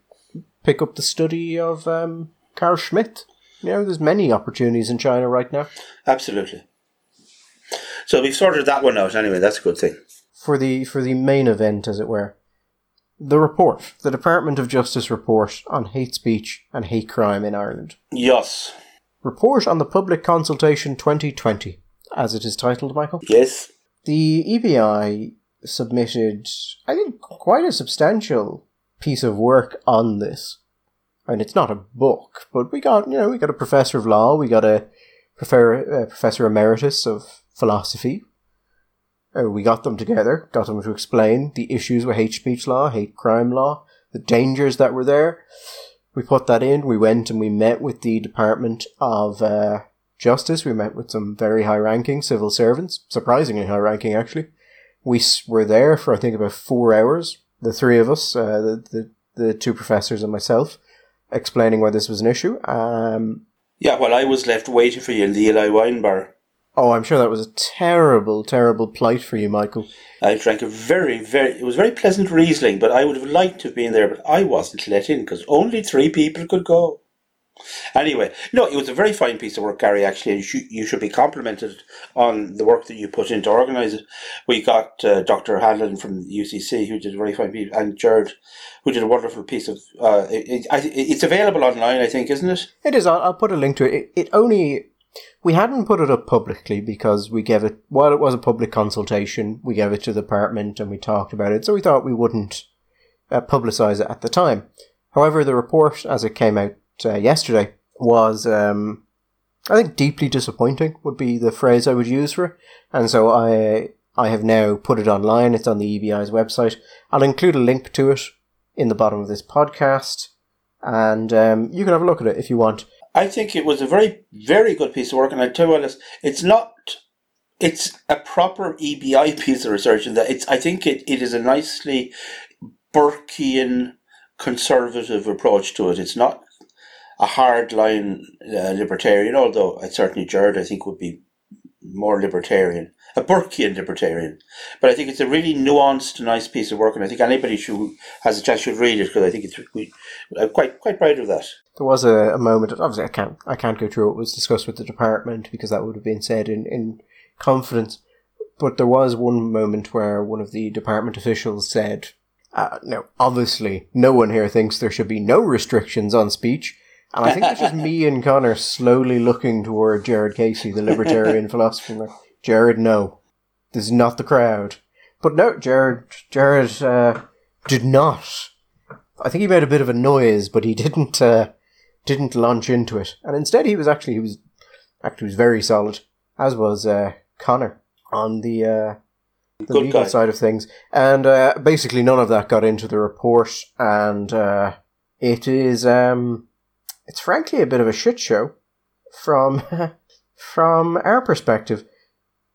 pick up the study of um, Carl Schmitt. You know, there's many opportunities in China right now. Absolutely. So we've sorted that one out anyway. That's a good thing. For the for the main event, as it were, the report, the Department of Justice report on hate speech and hate crime in Ireland. Yes. Report on the Public Consultation 2020, as it is titled, Michael. Yes. The EBI submitted, I think, quite a substantial piece of work on this. I mean, it's not a book, but we got, you know, we got a professor of law, we got a professor, uh, professor emeritus of philosophy. Uh, we got them together, got them to explain the issues with hate speech law, hate crime law, the dangers that were there. We put that in. We went and we met with the Department of uh, Justice. We met with some very high ranking civil servants, surprisingly high ranking actually. We were there for I think about four hours. The three of us, uh, the, the the two professors and myself, explaining why this was an issue. Um, yeah, well, I was left waiting for you in the Ely wine bar. Oh, I'm sure that was a terrible, terrible plight for you, Michael. I drank a very, very, it was very pleasant Riesling, but I would have liked to have been there, but I wasn't let in because only three people could go. Anyway, no, it was a very fine piece of work, Gary, actually, and you should, you should be complimented on the work that you put in to organise it. We got uh, Dr. Hanlon from UCC, who did a very fine piece, and Jared, who did a wonderful piece of. Uh, it, it, it's available online, I think, isn't it? It is. I'll, I'll put a link to it. it. It only. We hadn't put it up publicly because we gave it, while it was a public consultation, we gave it to the department and we talked about it, so we thought we wouldn't uh, publicise it at the time. However, the report, as it came out uh, yesterday was, um, I think, deeply disappointing would be the phrase I would use for it. And so I I have now put it online. It's on the EBI's website. I'll include a link to it in the bottom of this podcast, and um, you can have a look at it if you want. I think it was a very, very good piece of work, and I tell you what, it's not. It's a proper EBI piece of research, in that it's. I think it, it is a nicely Burkean conservative approach to it. It's not a hardline uh, libertarian, although I certainly Jared, I think, would be more libertarian, a Burkean libertarian. But I think it's a really nuanced, nice piece of work, and I think anybody who has a chance should read it because I think it's we, I'm quite quite proud of that. There was a, a moment. Obviously, I can't I can't go through what was discussed with the department because that would have been said in in confidence. But there was one moment where one of the department officials said, uh, "Now, obviously, no one here thinks there should be no restrictions on speech." And I think it's just me and Connor slowly looking toward Jared Casey, the libertarian philosopher. Jared, no, this is not the crowd. But no, Jared, Jared uh, did not. I think he made a bit of a noise, but he didn't uh, didn't launch into it. And instead, he was actually he was actually was very solid, as was uh, Connor on the uh, the Good legal guy. side of things. And uh, basically, none of that got into the report, and uh, it is um, it's frankly a bit of a shit show from from our perspective.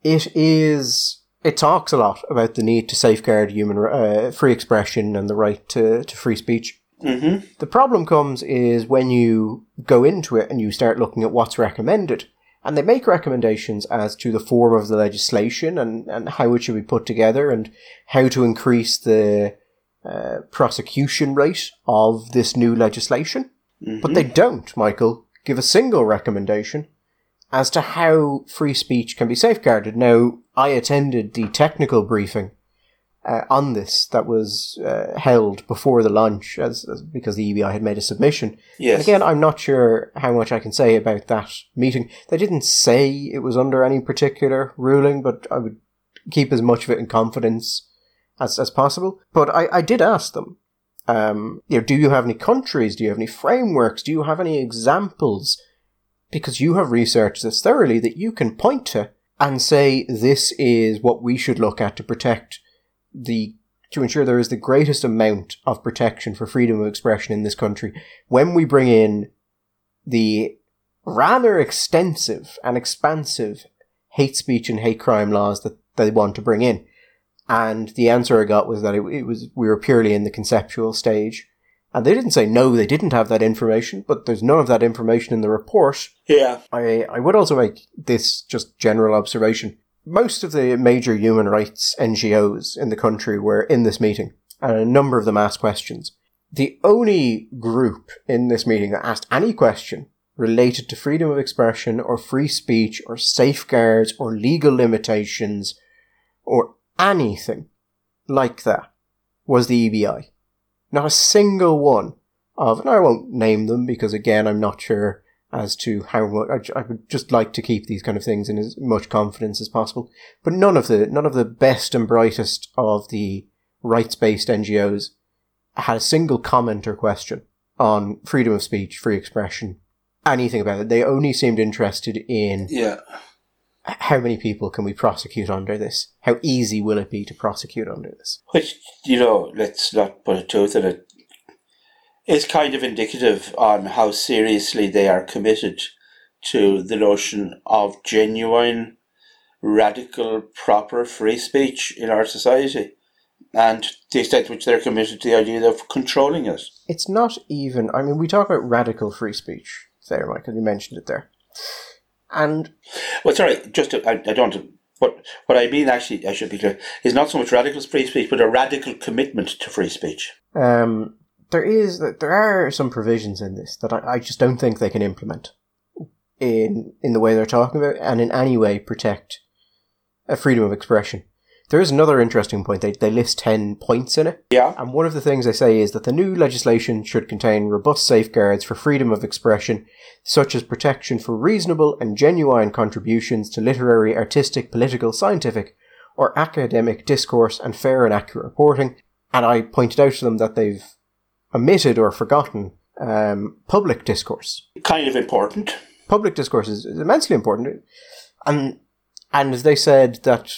It is it talks a lot about the need to safeguard human uh, free expression and the right to, to free speech. Mm-hmm. The problem comes is when you go into it and you start looking at what's recommended. And they make recommendations as to the form of the legislation and, and how it should be put together and how to increase the uh, prosecution rate of this new legislation. But they don't, Michael, give a single recommendation as to how free speech can be safeguarded. Now, I attended the technical briefing uh, on this that was uh, held before the launch, as, as because the EBI had made a submission. Yes. And again, I'm not sure how much I can say about that meeting. They didn't say it was under any particular ruling, but I would keep as much of it in confidence as, as possible. But I, I did ask them, um, you know, do you have any countries? Do you have any frameworks? Do you have any examples? Because you have researched this thoroughly that you can point to and say this is what we should look at to protect the to ensure there is the greatest amount of protection for freedom of expression in this country when we bring in the rather extensive and expansive hate speech and hate crime laws that they want to bring in. And the answer I got was that it, it was we were purely in the conceptual stage. And they didn't say no, they didn't have that information, but there's none of that information in the report. Yeah. I, I would also make this just general observation. Most of the major human rights NGOs in the country were in this meeting, and a number of them asked questions. The only group in this meeting that asked any question related to freedom of expression or free speech or safeguards or legal limitations or anything like that was the EBI. Not a single one of, and I won't name them because again, I'm not sure as to how much I, would just like to keep these kind of things in as much confidence as possible. But none of the none of the best and brightest of the rights based NGOs had a single comment or question on freedom of speech, free expression, anything about it. They only seemed interested in Yeah. How many people can we prosecute under this? How easy will it be to prosecute under this? Which, you know, let's not put a tooth in it, is kind of indicative on how seriously they are committed to the notion of genuine, radical, proper free speech in our society. And the extent to which they're committed to the idea of controlling it. It's not even, I mean, we talk about radical free speech there, Michael, you mentioned it there. And Well, sorry, just to, I, I don't to. What, what I mean, actually, I should be clear, is not so much radical free speech, but a radical commitment to free speech. um, there is, there are some provisions in this that I, I just don't think they can implement in, in the way they're talking about and in any way protect a freedom of expression. There is another interesting point. They, they list 10 points in it. Yeah. And one of the things they say is that the new legislation should contain robust safeguards for freedom of expression, such as protection for reasonable and genuine contributions to literary, artistic, political, scientific, or academic discourse and fair and accurate reporting. And I pointed out to them that they've omitted or forgotten um, public discourse. Kind of important. Public discourse is is immensely important. And, and as they said that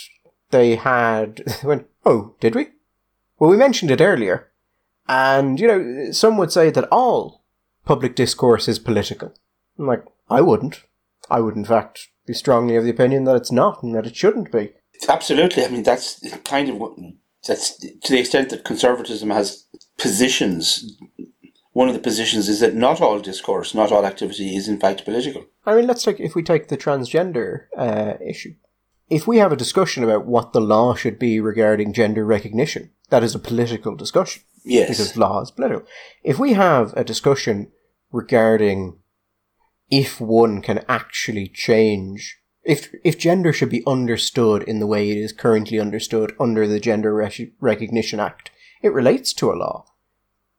they had, went, oh, did we? Well, we mentioned it earlier. And, you know, some would say that all public discourse is political. I'm like, I wouldn't. I would, in fact, be strongly of the opinion that it's not and that it shouldn't be. Absolutely. I mean, that's kind of what. That's to the extent that conservatism has positions. One of the positions is that not all discourse, not all activity is in fact political. I mean, let's take, if we take the transgender uh, issue. If we have a discussion about what the law should be regarding gender recognition, that is a political discussion. Yes. because law is political. If we have a discussion regarding if one can actually change, if if gender should be understood in the way it is currently understood under the Gender Re- Recognition Act, it relates to a law,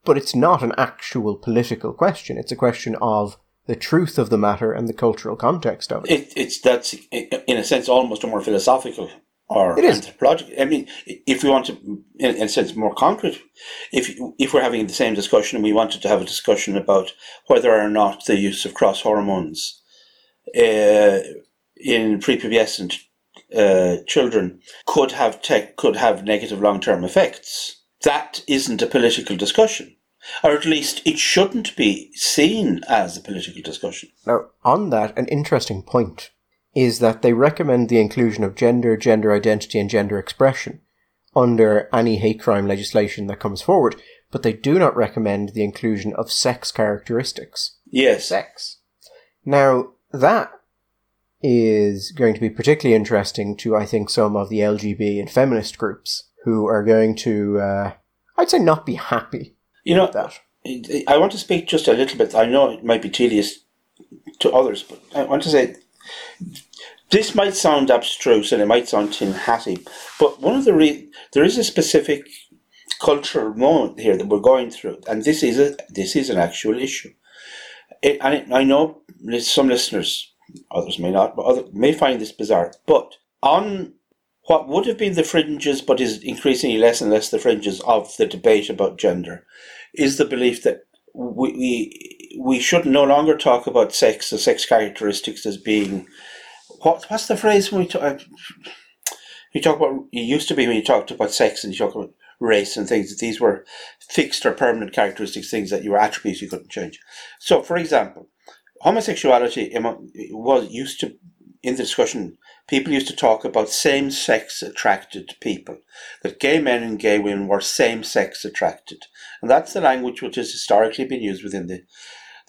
but it's not an actual political question. It's a question of the truth of the matter and the cultural context of it. It, it's that's in a sense almost a more philosophical or It is. anthropological. I mean, if we want to, in, in a sense, more concrete, if if we're having the same discussion and we wanted to have a discussion about whether or not the use of cross hormones uh, in prepubescent uh, children could have tech could have negative long term effects, that isn't a political discussion. Or at least it shouldn't be seen as a political discussion. Now, on that, an interesting point is that they recommend the inclusion of gender, gender identity, and gender expression under any hate crime legislation that comes forward, but they do not recommend the inclusion of sex characteristics. Yes. Sex. Now, that is going to be particularly interesting to, I think, some of the LGB and feminist groups who are going to, uh, I'd say, not be happy You know, that. I want to speak just a little bit. I know it might be tedious to others, but I want to say this might sound abstruse and it might sound tin hatty, but one of the re- there is a specific cultural moment here that we're going through, and this is a this is an actual issue. It, and it, I know some listeners, others may not, but other may find this bizarre. But on what would have been the fringes, but is increasingly less and less the fringes of the debate about gender, is the belief that we we, we should no longer talk about sex or sex characteristics as being what what's the phrase when we talk uh, you talk about it used to be when you talked about sex and you talk about race and things that these were fixed or permanent characteristics things that you were attributes you couldn't change. So for example homosexuality was used to in the discussion people used to talk about same-sex attracted people that gay men and gay women were same-sex attracted and that's the language which has historically been used within the,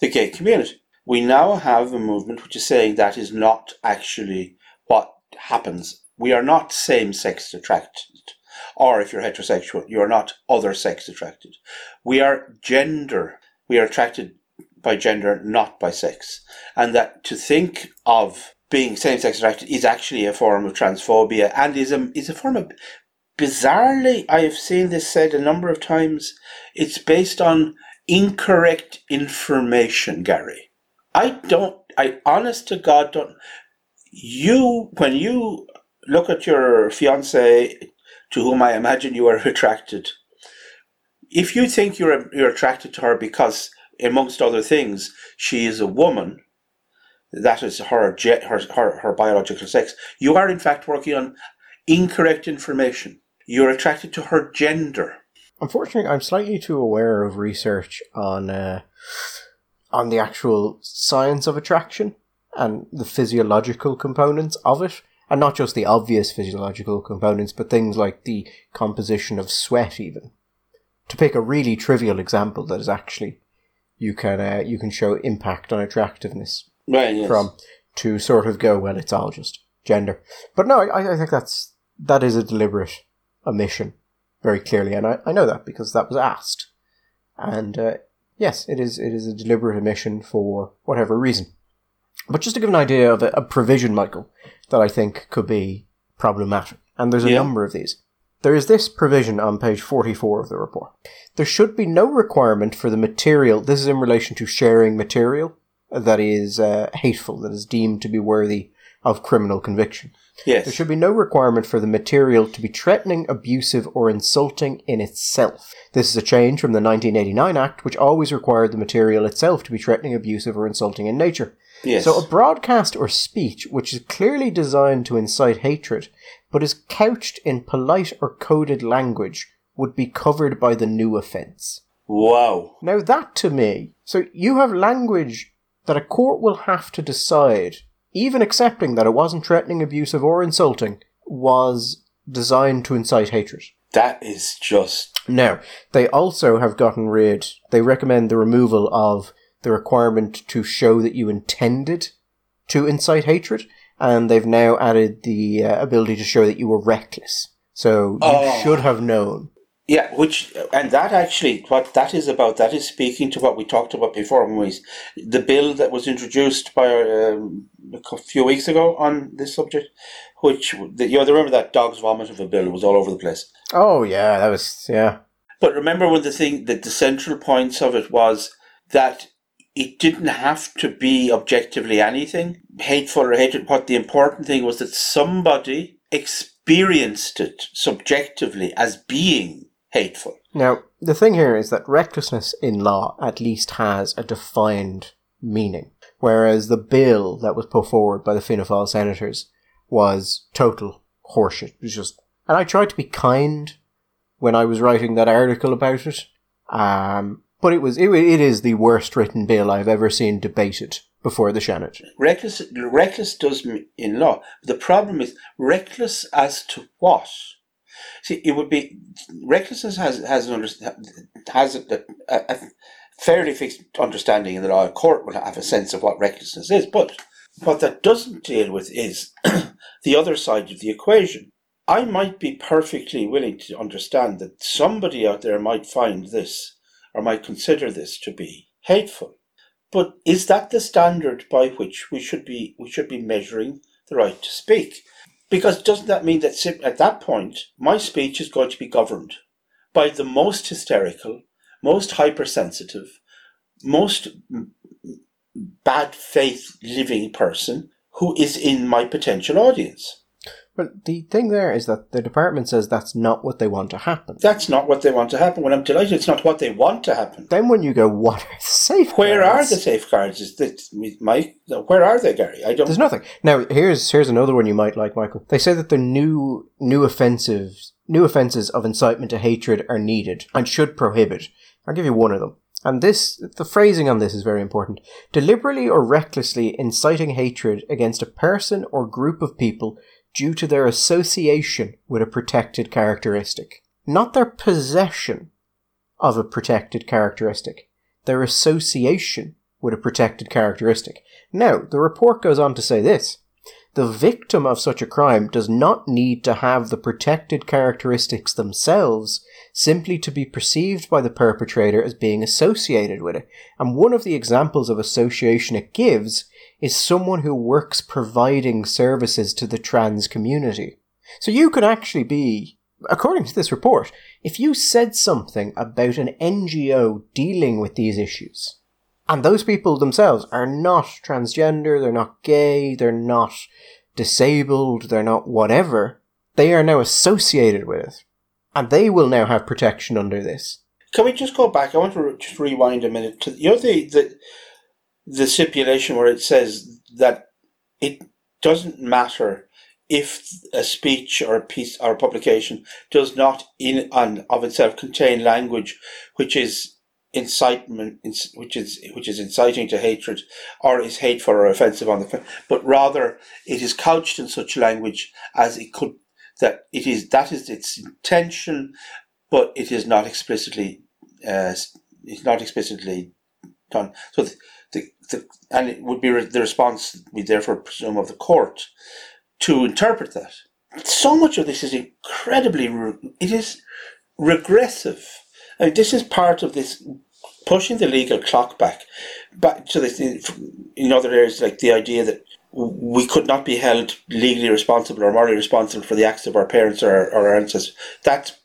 the gay community we now have a movement which is saying that is not actually what happens. We are not same sex attracted. Or if you're heterosexual, you are not other sex attracted. We are gender. We are attracted by gender, not by sex. And that to think of being same sex attracted is actually a form of transphobia and is a, is a form of bizarrely, I have seen this said a number of times. It's based on incorrect information, Gary. I don't, I honest to God don't. You, when you look at your fiance, to whom I imagine you are attracted, if you think you're you're attracted to her because, amongst other things, she is a woman, that is her her her, her biological sex, you are in fact working on incorrect information. You're attracted to her gender. Unfortunately, I'm slightly too aware of research on uh, on the actual science of attraction and the physiological components of it, and not just the obvious physiological components, but things like the composition of sweat, even. To pick a really trivial example that is actually you can uh, you can show impact on attractiveness Right. Yes. from to sort of go well, it's all just gender. But no, I, I think that's that is a deliberate omission, very clearly, and I, I know that because that was asked, and uh, yes, it is it is a deliberate omission for whatever reason. But just to give an idea of a, a provision, Michael, that I think could be problematic, and there's a Yeah. number of these. There is this provision on page 44 of the report. There should be no requirement for the material, this is in relation to sharing material that is uh, hateful, that is deemed to be worthy of criminal conviction. yes. There should be no requirement for the material to be threatening, abusive, or insulting in itself. This is a change from the 1989 Act, which always required the material itself to be threatening, abusive, or insulting in nature. yes. So a broadcast or speech which is clearly designed to incite hatred, but is couched in polite or coded language, would be covered by the new offence. wow. Now that to me, so you have language that a court will have to decide, even accepting that it wasn't threatening, abusive, or insulting, was designed to incite hatred. That is just Now, they also have gotten rid, they recommend the removal of the requirement to show that you intended to incite hatred, and they've now added the uh, ability to show that you were reckless. So you Oh. should have known. Yeah. Which and that actually what that is about. That is speaking to what we talked about before when we the bill that was introduced by um, a few weeks ago on this subject. Which the, you know, remember that dog's vomit of a bill was all over the place. Oh, yeah, that was, yeah. But remember when the thing that the central points of it was that it didn't have to be objectively anything hateful or hated. What the important thing was that somebody experienced it subjectively as being hateful. Now, the thing here is that recklessness in law at least has a defined meaning, whereas the bill that was put forward by the Fianna Fáil senators was total horseshit. It was just, and I tried to be kind when I was writing that article about it, um, but it was it, it is the worst written bill I've ever seen debated before the Senate. Reckless, reckless does in law. The problem is reckless as to what. See, it would be recklessness has has an under, has a, a, a fairly fixed understanding in the law. Court will have a sense of what recklessness is, but what that doesn't deal with is the other side of the equation. I might be perfectly willing to understand that somebody out there might find this or might consider this to be hateful. But is that the standard by which we should be we should be measuring the right to speak? Because doesn't that mean that at that point my speech is going to be governed by the most hysterical, most hypersensitive, most bad faith living person who is in my potential audience? But the thing there is that the department says that's not what they want to happen. That's not what they want to happen. When I'm delighted, it's not what they want to happen. Then when you go, what are the safeguards? Where are the safeguards? Is that Mike? Where are they, Gary? I don't. There's nothing. Now here's here's another one you might like, Michael. They say that the new new offensives new offences of incitement to hatred are needed and should prohibit. I'll give you one of them. And this the phrasing on this is very important. Deliberately or recklessly inciting hatred against a person or group of people due to their association with a protected characteristic. Not their possession of a protected characteristic. Their association with a protected characteristic. Now, the report goes on to say this. The victim of such a crime does not need to have the protected characteristics themselves simply to be perceived by the perpetrator as being associated with it. And one of the examples of association it gives is someone who works providing services to the trans community. So you could actually be according to this report, if you said something about an NGO dealing with these issues, and those people themselves are not transgender, they're not gay, they're not disabled, they're not whatever, they are now associated with it. And they will now have protection under this. Can we just go back? I want to re- just rewind a minute to you know the, the the stipulation where it says that it doesn't matter if a speech or a piece or a publication does not in and of itself contain language which is incitement which is which is inciting to hatred or is hateful or offensive on the but rather it is couched in such language as it could that it is that is its intention but it is not explicitly uh, it's not explicitly done. So the, the, the and it would be re- the response we therefore presume of the court to interpret that. So much of this is incredibly re- it is regressive. I mean, this is part of this pushing the legal clock back, back to this in other areas like the idea that we could not be held legally responsible or morally responsible for the acts of our parents or, or our ancestors. That's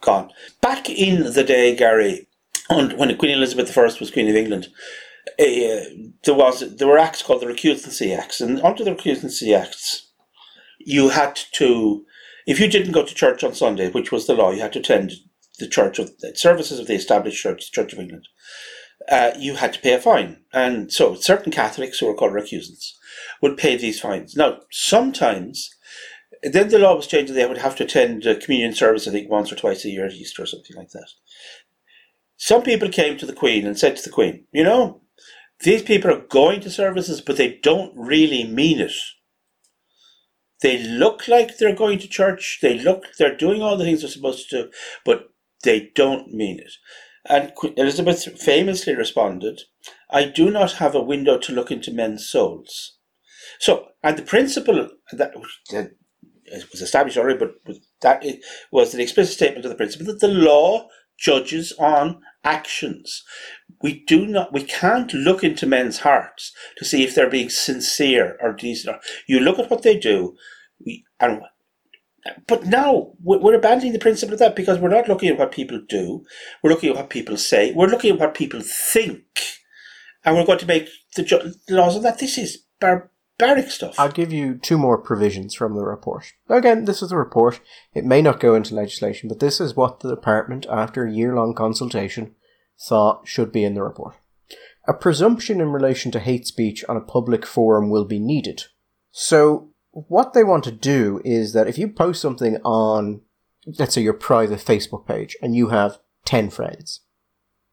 gone. Back in the day, Gary, when Queen Elizabeth I was Queen of England, uh, there was there were acts called the Recusancy Acts, and under the Recusancy Acts, you had to, if you didn't go to church on Sunday, which was the law, you had to attend the church of the services of the established church, Church of England. Uh, you had to pay a fine, and so certain Catholics who were called recusants would pay these fines. Now, sometimes then the law was changed and they would have to attend a communion service, I think, once or twice a year at Easter or something like that. Some people came to the Queen and said to the Queen, you know, these people are going to services, but they don't really mean it. They look like they're going to church, they look, they're doing all the things they're supposed to do, but they don't mean it. And Elizabeth famously responded, I do not have a window to look into men's souls. So, and the principle that, that was established already, but that was an explicit statement of the principle that the law judges on actions. We do not, we can't look into men's hearts to see if they're being sincere or decent. You look at what they do, we, and but now we're abandoning the principle of that because we're not looking at what people do. We're looking at what people say. We're looking at what people think, and we're going to make the, ju- laws of that. This is barbaric stuff. I'll give you two more provisions from the report. Again, this is a report. It may not go into legislation, but this is what the department, after a year long consultation, thought should be in the report. A presumption in relation to hate speech on a public forum will be needed. So, what they want to do is that if you post something on, let's say, your private Facebook page, and you have 10 friends,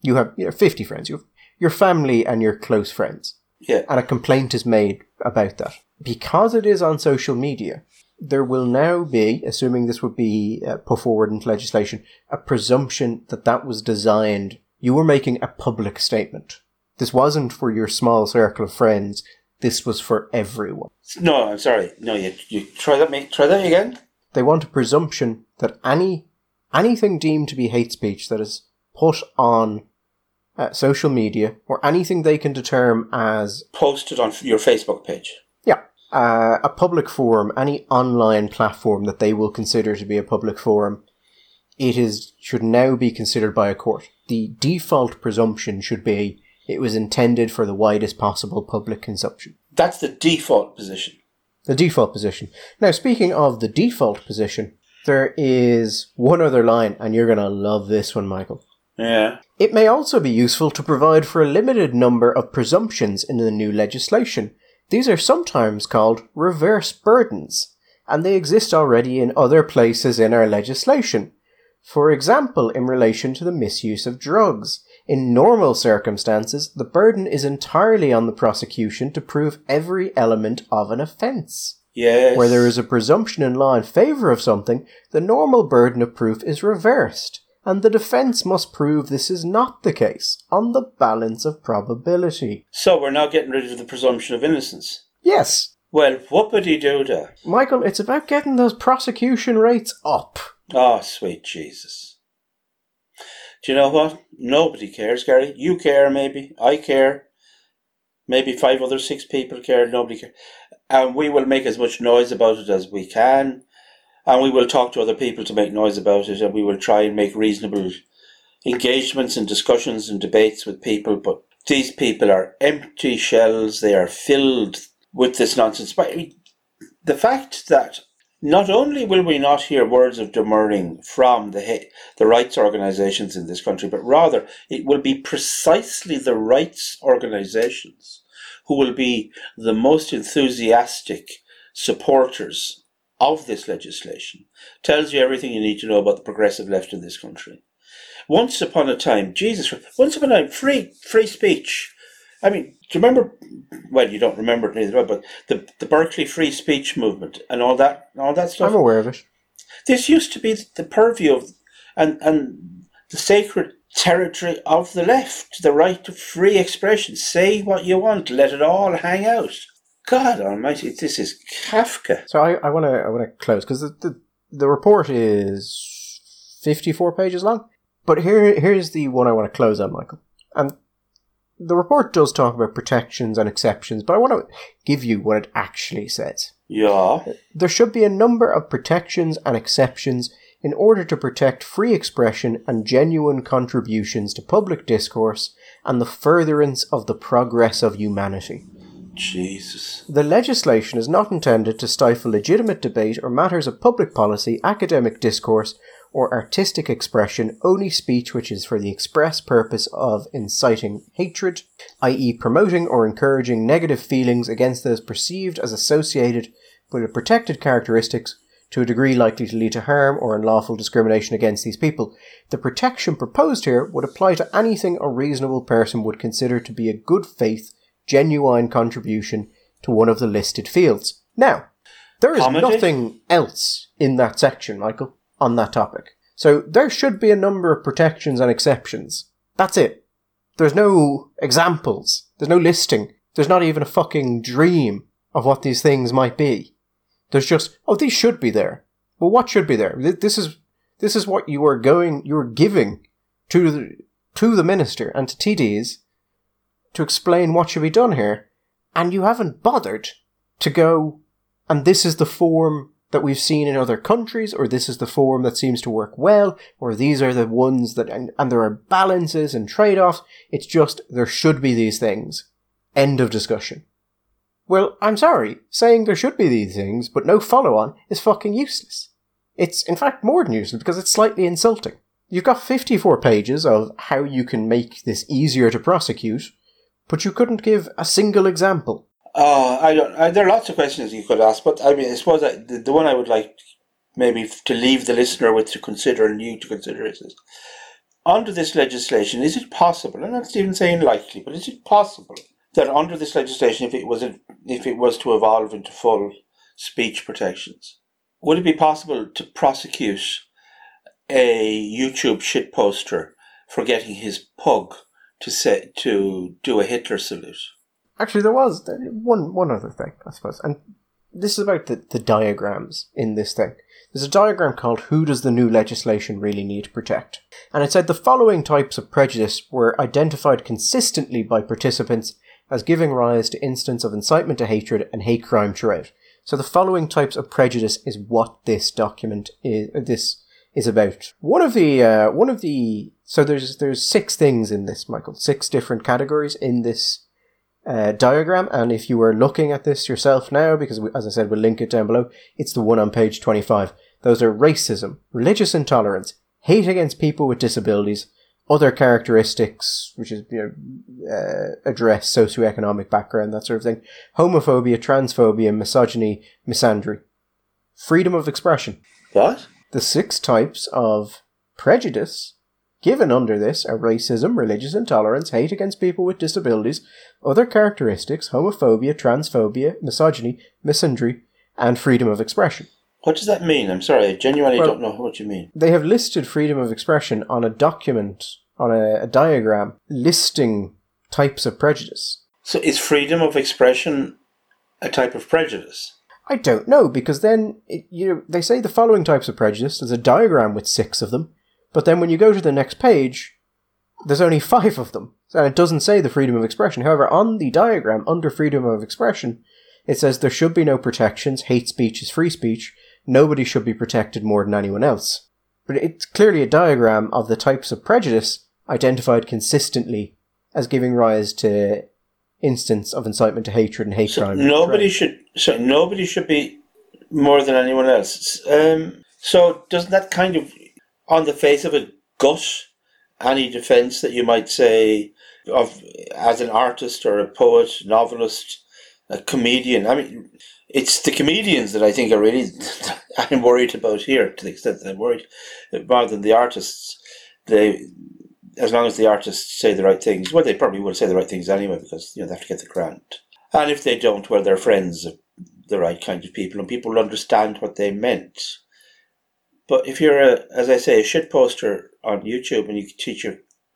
you have you know, 50 friends, you have your family and your close friends, yeah. and a complaint is made about that. Because it is on social media, there will now be, assuming this would be uh, put forward into legislation, a presumption that that was designed, you were making a public statement. This wasn't for your small circle of friends. This was for everyone. No, I'm sorry. No, you, you try that. Try that again. They want a presumption that any anything deemed to be hate speech that is put on uh, social media or anything they can determine as posted on your Facebook page. Yeah, uh, a public forum, any online platform that they will consider to be a public forum, it is should now be considered by a court. The default presumption should be it was intended for the widest possible public consumption. That's the default position. The default position. Now, speaking of the default position, there is one other line, and you're going to love this one, Michael. Yeah. It may also be useful to provide for a limited number of presumptions in the new legislation. These are sometimes called reverse burdens, and they exist already in other places in our legislation. For example, in relation to the misuse of drugs. In normal circumstances, the burden is entirely on the prosecution to prove every element of an offence. Yes. Where there is a presumption in law in favour of something, the normal burden of proof is reversed and the defence must prove this is not the case on the balance of probability. So we're now getting rid of the presumption of innocence. Yes. Well, whoopity doo da. Michael, it's about getting those prosecution rates up. Oh, sweet Jesus. Do you know what? Nobody cares, Gary. You care, maybe. I care. Maybe five other six people care. Nobody cares. And we will make as much noise about it as we can. and we will talk to other people to make noise about it, and we will try and make reasonable engagements and discussions and debates with people. But these people are empty shells; they are filled with this nonsense. But the fact that not only will we not hear words of demurring from the the rights organisations in this country, but rather it will be precisely the rights organisations who will be the most enthusiastic supporters of this legislation. Tells you everything you need to know about the progressive left in this country. Once upon a time, Jesus, once upon a time, free free speech. I mean, do you remember? Well, you don't remember it neither, but the the Berkeley free speech movement and all that, all that stuff. I'm aware of it. This used to be the purview of and and the sacred territory of the left, the right to free expression. Say what you want, let it all hang out. God Almighty, this is Kafka. So I, I want to I want to close because the, the the report is fifty four pages long. But here here's the one I want to close on, Michael. And the report does talk about protections and exceptions, but I want to give you what it actually says. Yeah. There should be a number of protections and exceptions in order to protect free expression and genuine contributions to public discourse and the furtherance of the progress of humanity. Jesus. The legislation is not intended to stifle legitimate debate or matters of public policy, academic discourse, or artistic expression, only speech which is for the express purpose of inciting hatred, i.e., promoting or encouraging negative feelings against those perceived as associated with a protected characteristics to a degree likely to lead to harm or unlawful discrimination against these people. The protection proposed here would apply to anything a reasonable person would consider to be a good faith, genuine contribution to one of the listed fields. Now, there is Comedy? nothing else in that section, Michael, on that topic. So there should be a number of protections and exceptions. That's it. There's no examples. There's no listing. There's not even a fucking dream of what these things might be. There's just, oh, these should be there. Well, what should be there? This is, this is what you are going, you are giving to the, to the minister and to TDs to explain what should be done here. And you haven't bothered to go, and this is the form that we've seen in other countries, or this is the form that seems to work well, or these are the ones that, and, and there are balances and trade offs. It's just, there should be these things. End of discussion. Well, I'm sorry, saying there should be these things, but no follow on is fucking useless. It's in fact more than useless because it's slightly insulting. You've got 54 pages of how you can make this easier to prosecute, but you couldn't give a single example. Uh, I don't. I, there are lots of questions you could ask, but I mean, I suppose I, the, the one I would like maybe to leave the listener with to consider and you to consider is this. Under this legislation, is it possible? And I'm not even saying likely, but is it possible that under this legislation, if it was a, if it was to evolve into full speech protections, would it be possible to prosecute a YouTube shit poster for getting his pug to say to do a Hitler salute? Actually, there was one one other thing, I suppose, and this is about the, the diagrams in this thing. There's a diagram called Who Does the New Legislation Really Need to Protect? And it said the following types of prejudice were identified consistently by participants as giving rise to instance of incitement to hatred and hate crime throughout. So the following types of prejudice is what this document is. This is about. One of the uh, one of the so there's there's six things in this, Michael. Six different categories in this uh, diagram. And if you are looking at this yourself now, because we, as I said, we'll link it down below. It's the one on page twenty-five. Those are racism, religious intolerance, hate against people with disabilities, other characteristics, which is you know uh, address socioeconomic background, that sort of thing, homophobia, transphobia, misogyny, misandry, freedom of expression. What? The six types of prejudice given under this are racism, religious intolerance, hate against people with disabilities, other characteristics, homophobia, transphobia, misogyny, misandry, and freedom of expression. What does that mean? I'm sorry, I genuinely Well- don't know what you mean. They have listed freedom of expression on a document, on a, a diagram, listing types of prejudice. So is freedom of expression a type of prejudice? I don't know because then it, you know they say the following types of prejudice. There's a diagram with six of them, but then when you go to the next page, there's only five of them, and it doesn't say the freedom of expression. However, on the diagram under freedom of expression, it says there should be no protections. Hate speech is free speech. nobody should be protected more than anyone else. But it's clearly a diagram of the types of prejudice identified consistently as giving rise to instance of incitement to hatred and hate So crime. nobody should. So nobody should be more than anyone else. Um, so doesn't that kind of, on the face of it, gut any defence that you might say of as an artist or a poet, novelist, a comedian? I mean, it's the comedians that I think are really I'm worried about here to the extent that I'm worried, rather than the artists. They, as long as the artists say the right things, well, they probably will say the right things anyway because you know they have to get the grant. And if they don't, well, they're friends of the right kind of people, and people understand what they meant. But if you're a, as I say, a shit poster on YouTube and you teach your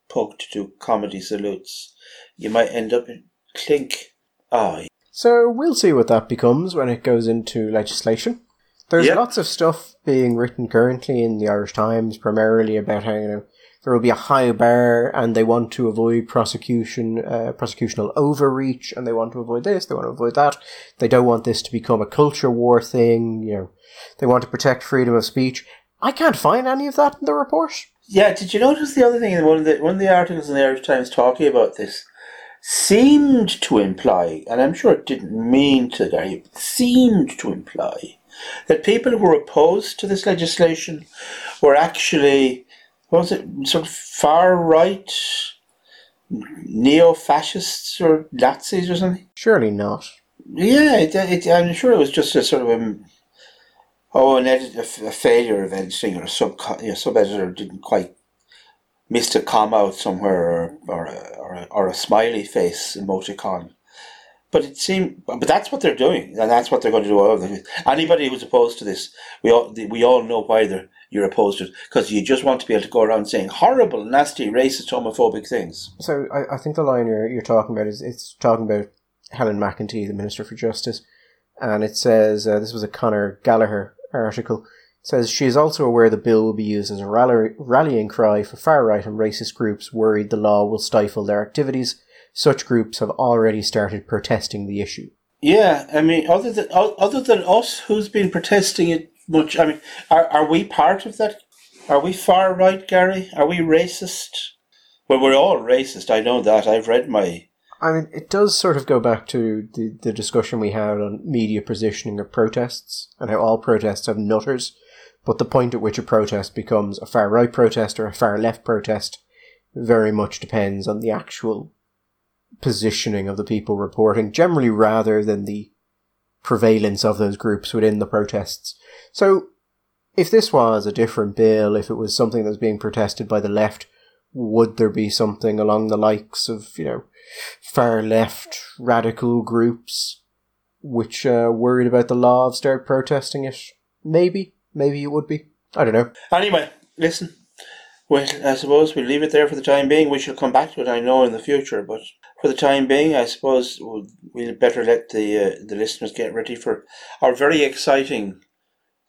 pug to do comedy salutes, you might end up in clink. Oh, So we'll see what that becomes when it goes into legislation. There's Yep. lots of stuff being written currently in the Irish Times, primarily about how you know there will be a high bar, and they want to avoid prosecution, uh, prosecutional overreach, and they want to avoid this, they want to avoid that. They don't want this to become a culture war thing. You know, they want to protect freedom of speech. I can't find any of that in the report. Yeah, did you notice the other thing in one of the one of the articles in the Irish Times talking about this seemed to imply, and I'm sure it didn't mean to, Gary, it seemed to imply that people who were opposed to this legislation were actually what was it sort of far right neo fascists or Nazis or something? Surely not. Yeah, it, it, I'm sure it was just a sort of a oh, an edit—a failure of editing or a sub you know, sub editor didn't quite missed a comma out somewhere or or a, or a, or a smiley face emoticon. But it seemed, but that's what they're doing, and that's what they're going to do. All them. Anybody who's opposed to this, we all we all know why they're you're opposed to it because you just want to be able to go around saying horrible, nasty, racist, homophobic things. So I, I think the line you're, you're talking about is it's talking about Helen McEntee, the Minister for Justice, and it says uh, this was a Conor Gallagher article. Says she is also aware the bill will be used as a rally, rallying cry for far right and racist groups worried the law will stifle their activities. Such groups have already started protesting the issue. Yeah, I mean, other than other than us, who's been protesting it much? I mean, are are we part of that? Are we far right, Gary? Are we racist? Well, we're all racist. I know that. I've read my. I mean, it does sort of go back to the, the discussion we had on media positioning of protests and how all protests have nutters, but the point at which a protest becomes a far right protest or a far left protest very much depends on the actual positioning of the people reporting, generally rather than the prevalence of those groups within the protests. So, if this was a different bill, if it was something that was being protested by the left, would there be something along the likes of, you know, far left radical groups which uh, worried about the law of start protesting it? Maybe. Maybe it would be. I don't know. Anyway, listen. Well, I suppose we'll leave it there for the time being. We shall come back to it, I know, in the future. But for the time being, I suppose we'll, we'll better let the uh, the listeners get ready for our very exciting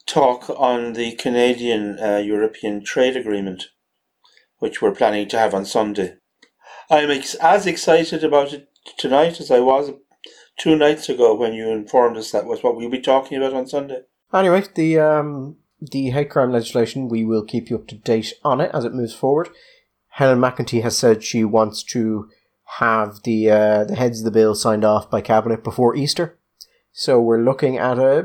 talk on the Canadian uh, European Trade Agreement, which we're planning to have on Sunday. I'm ex- as excited about it tonight as I was two nights ago when you informed us that was what we'll be talking about on Sunday. Anyway, the um the hate crime legislation, we will keep you up to date on it as it moves forward. Helen McEntee has said she wants to have the uh, the heads of the bill signed off by cabinet before Easter. So we're looking at a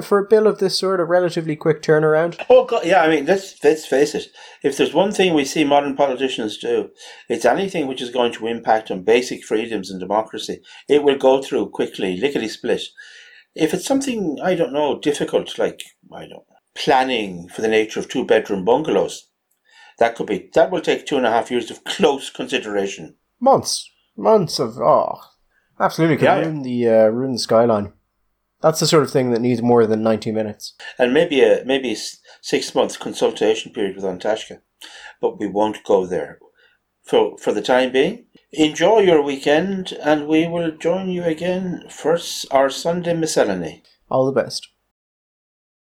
for a bill of this sort of relatively quick turnaround. Oh God, yeah. I mean, let's let's face it. If there's one thing we see modern politicians do, it's anything which is going to impact on basic freedoms and democracy. It will go through quickly, lickety split. If it's something I don't know difficult, like I don't planning for the nature of two bedroom bungalows, that could be that will take two and a half years of close consideration. Months, months of oh, absolutely can Yeah, ruin the uh, ruin the skyline. That's the sort of thing that needs more than ninety minutes. and maybe a maybe a six month consultation period with An Taisce, but we won't go there. For for the time being, enjoy your weekend, and we will join you again for our Sunday miscellany. All the best.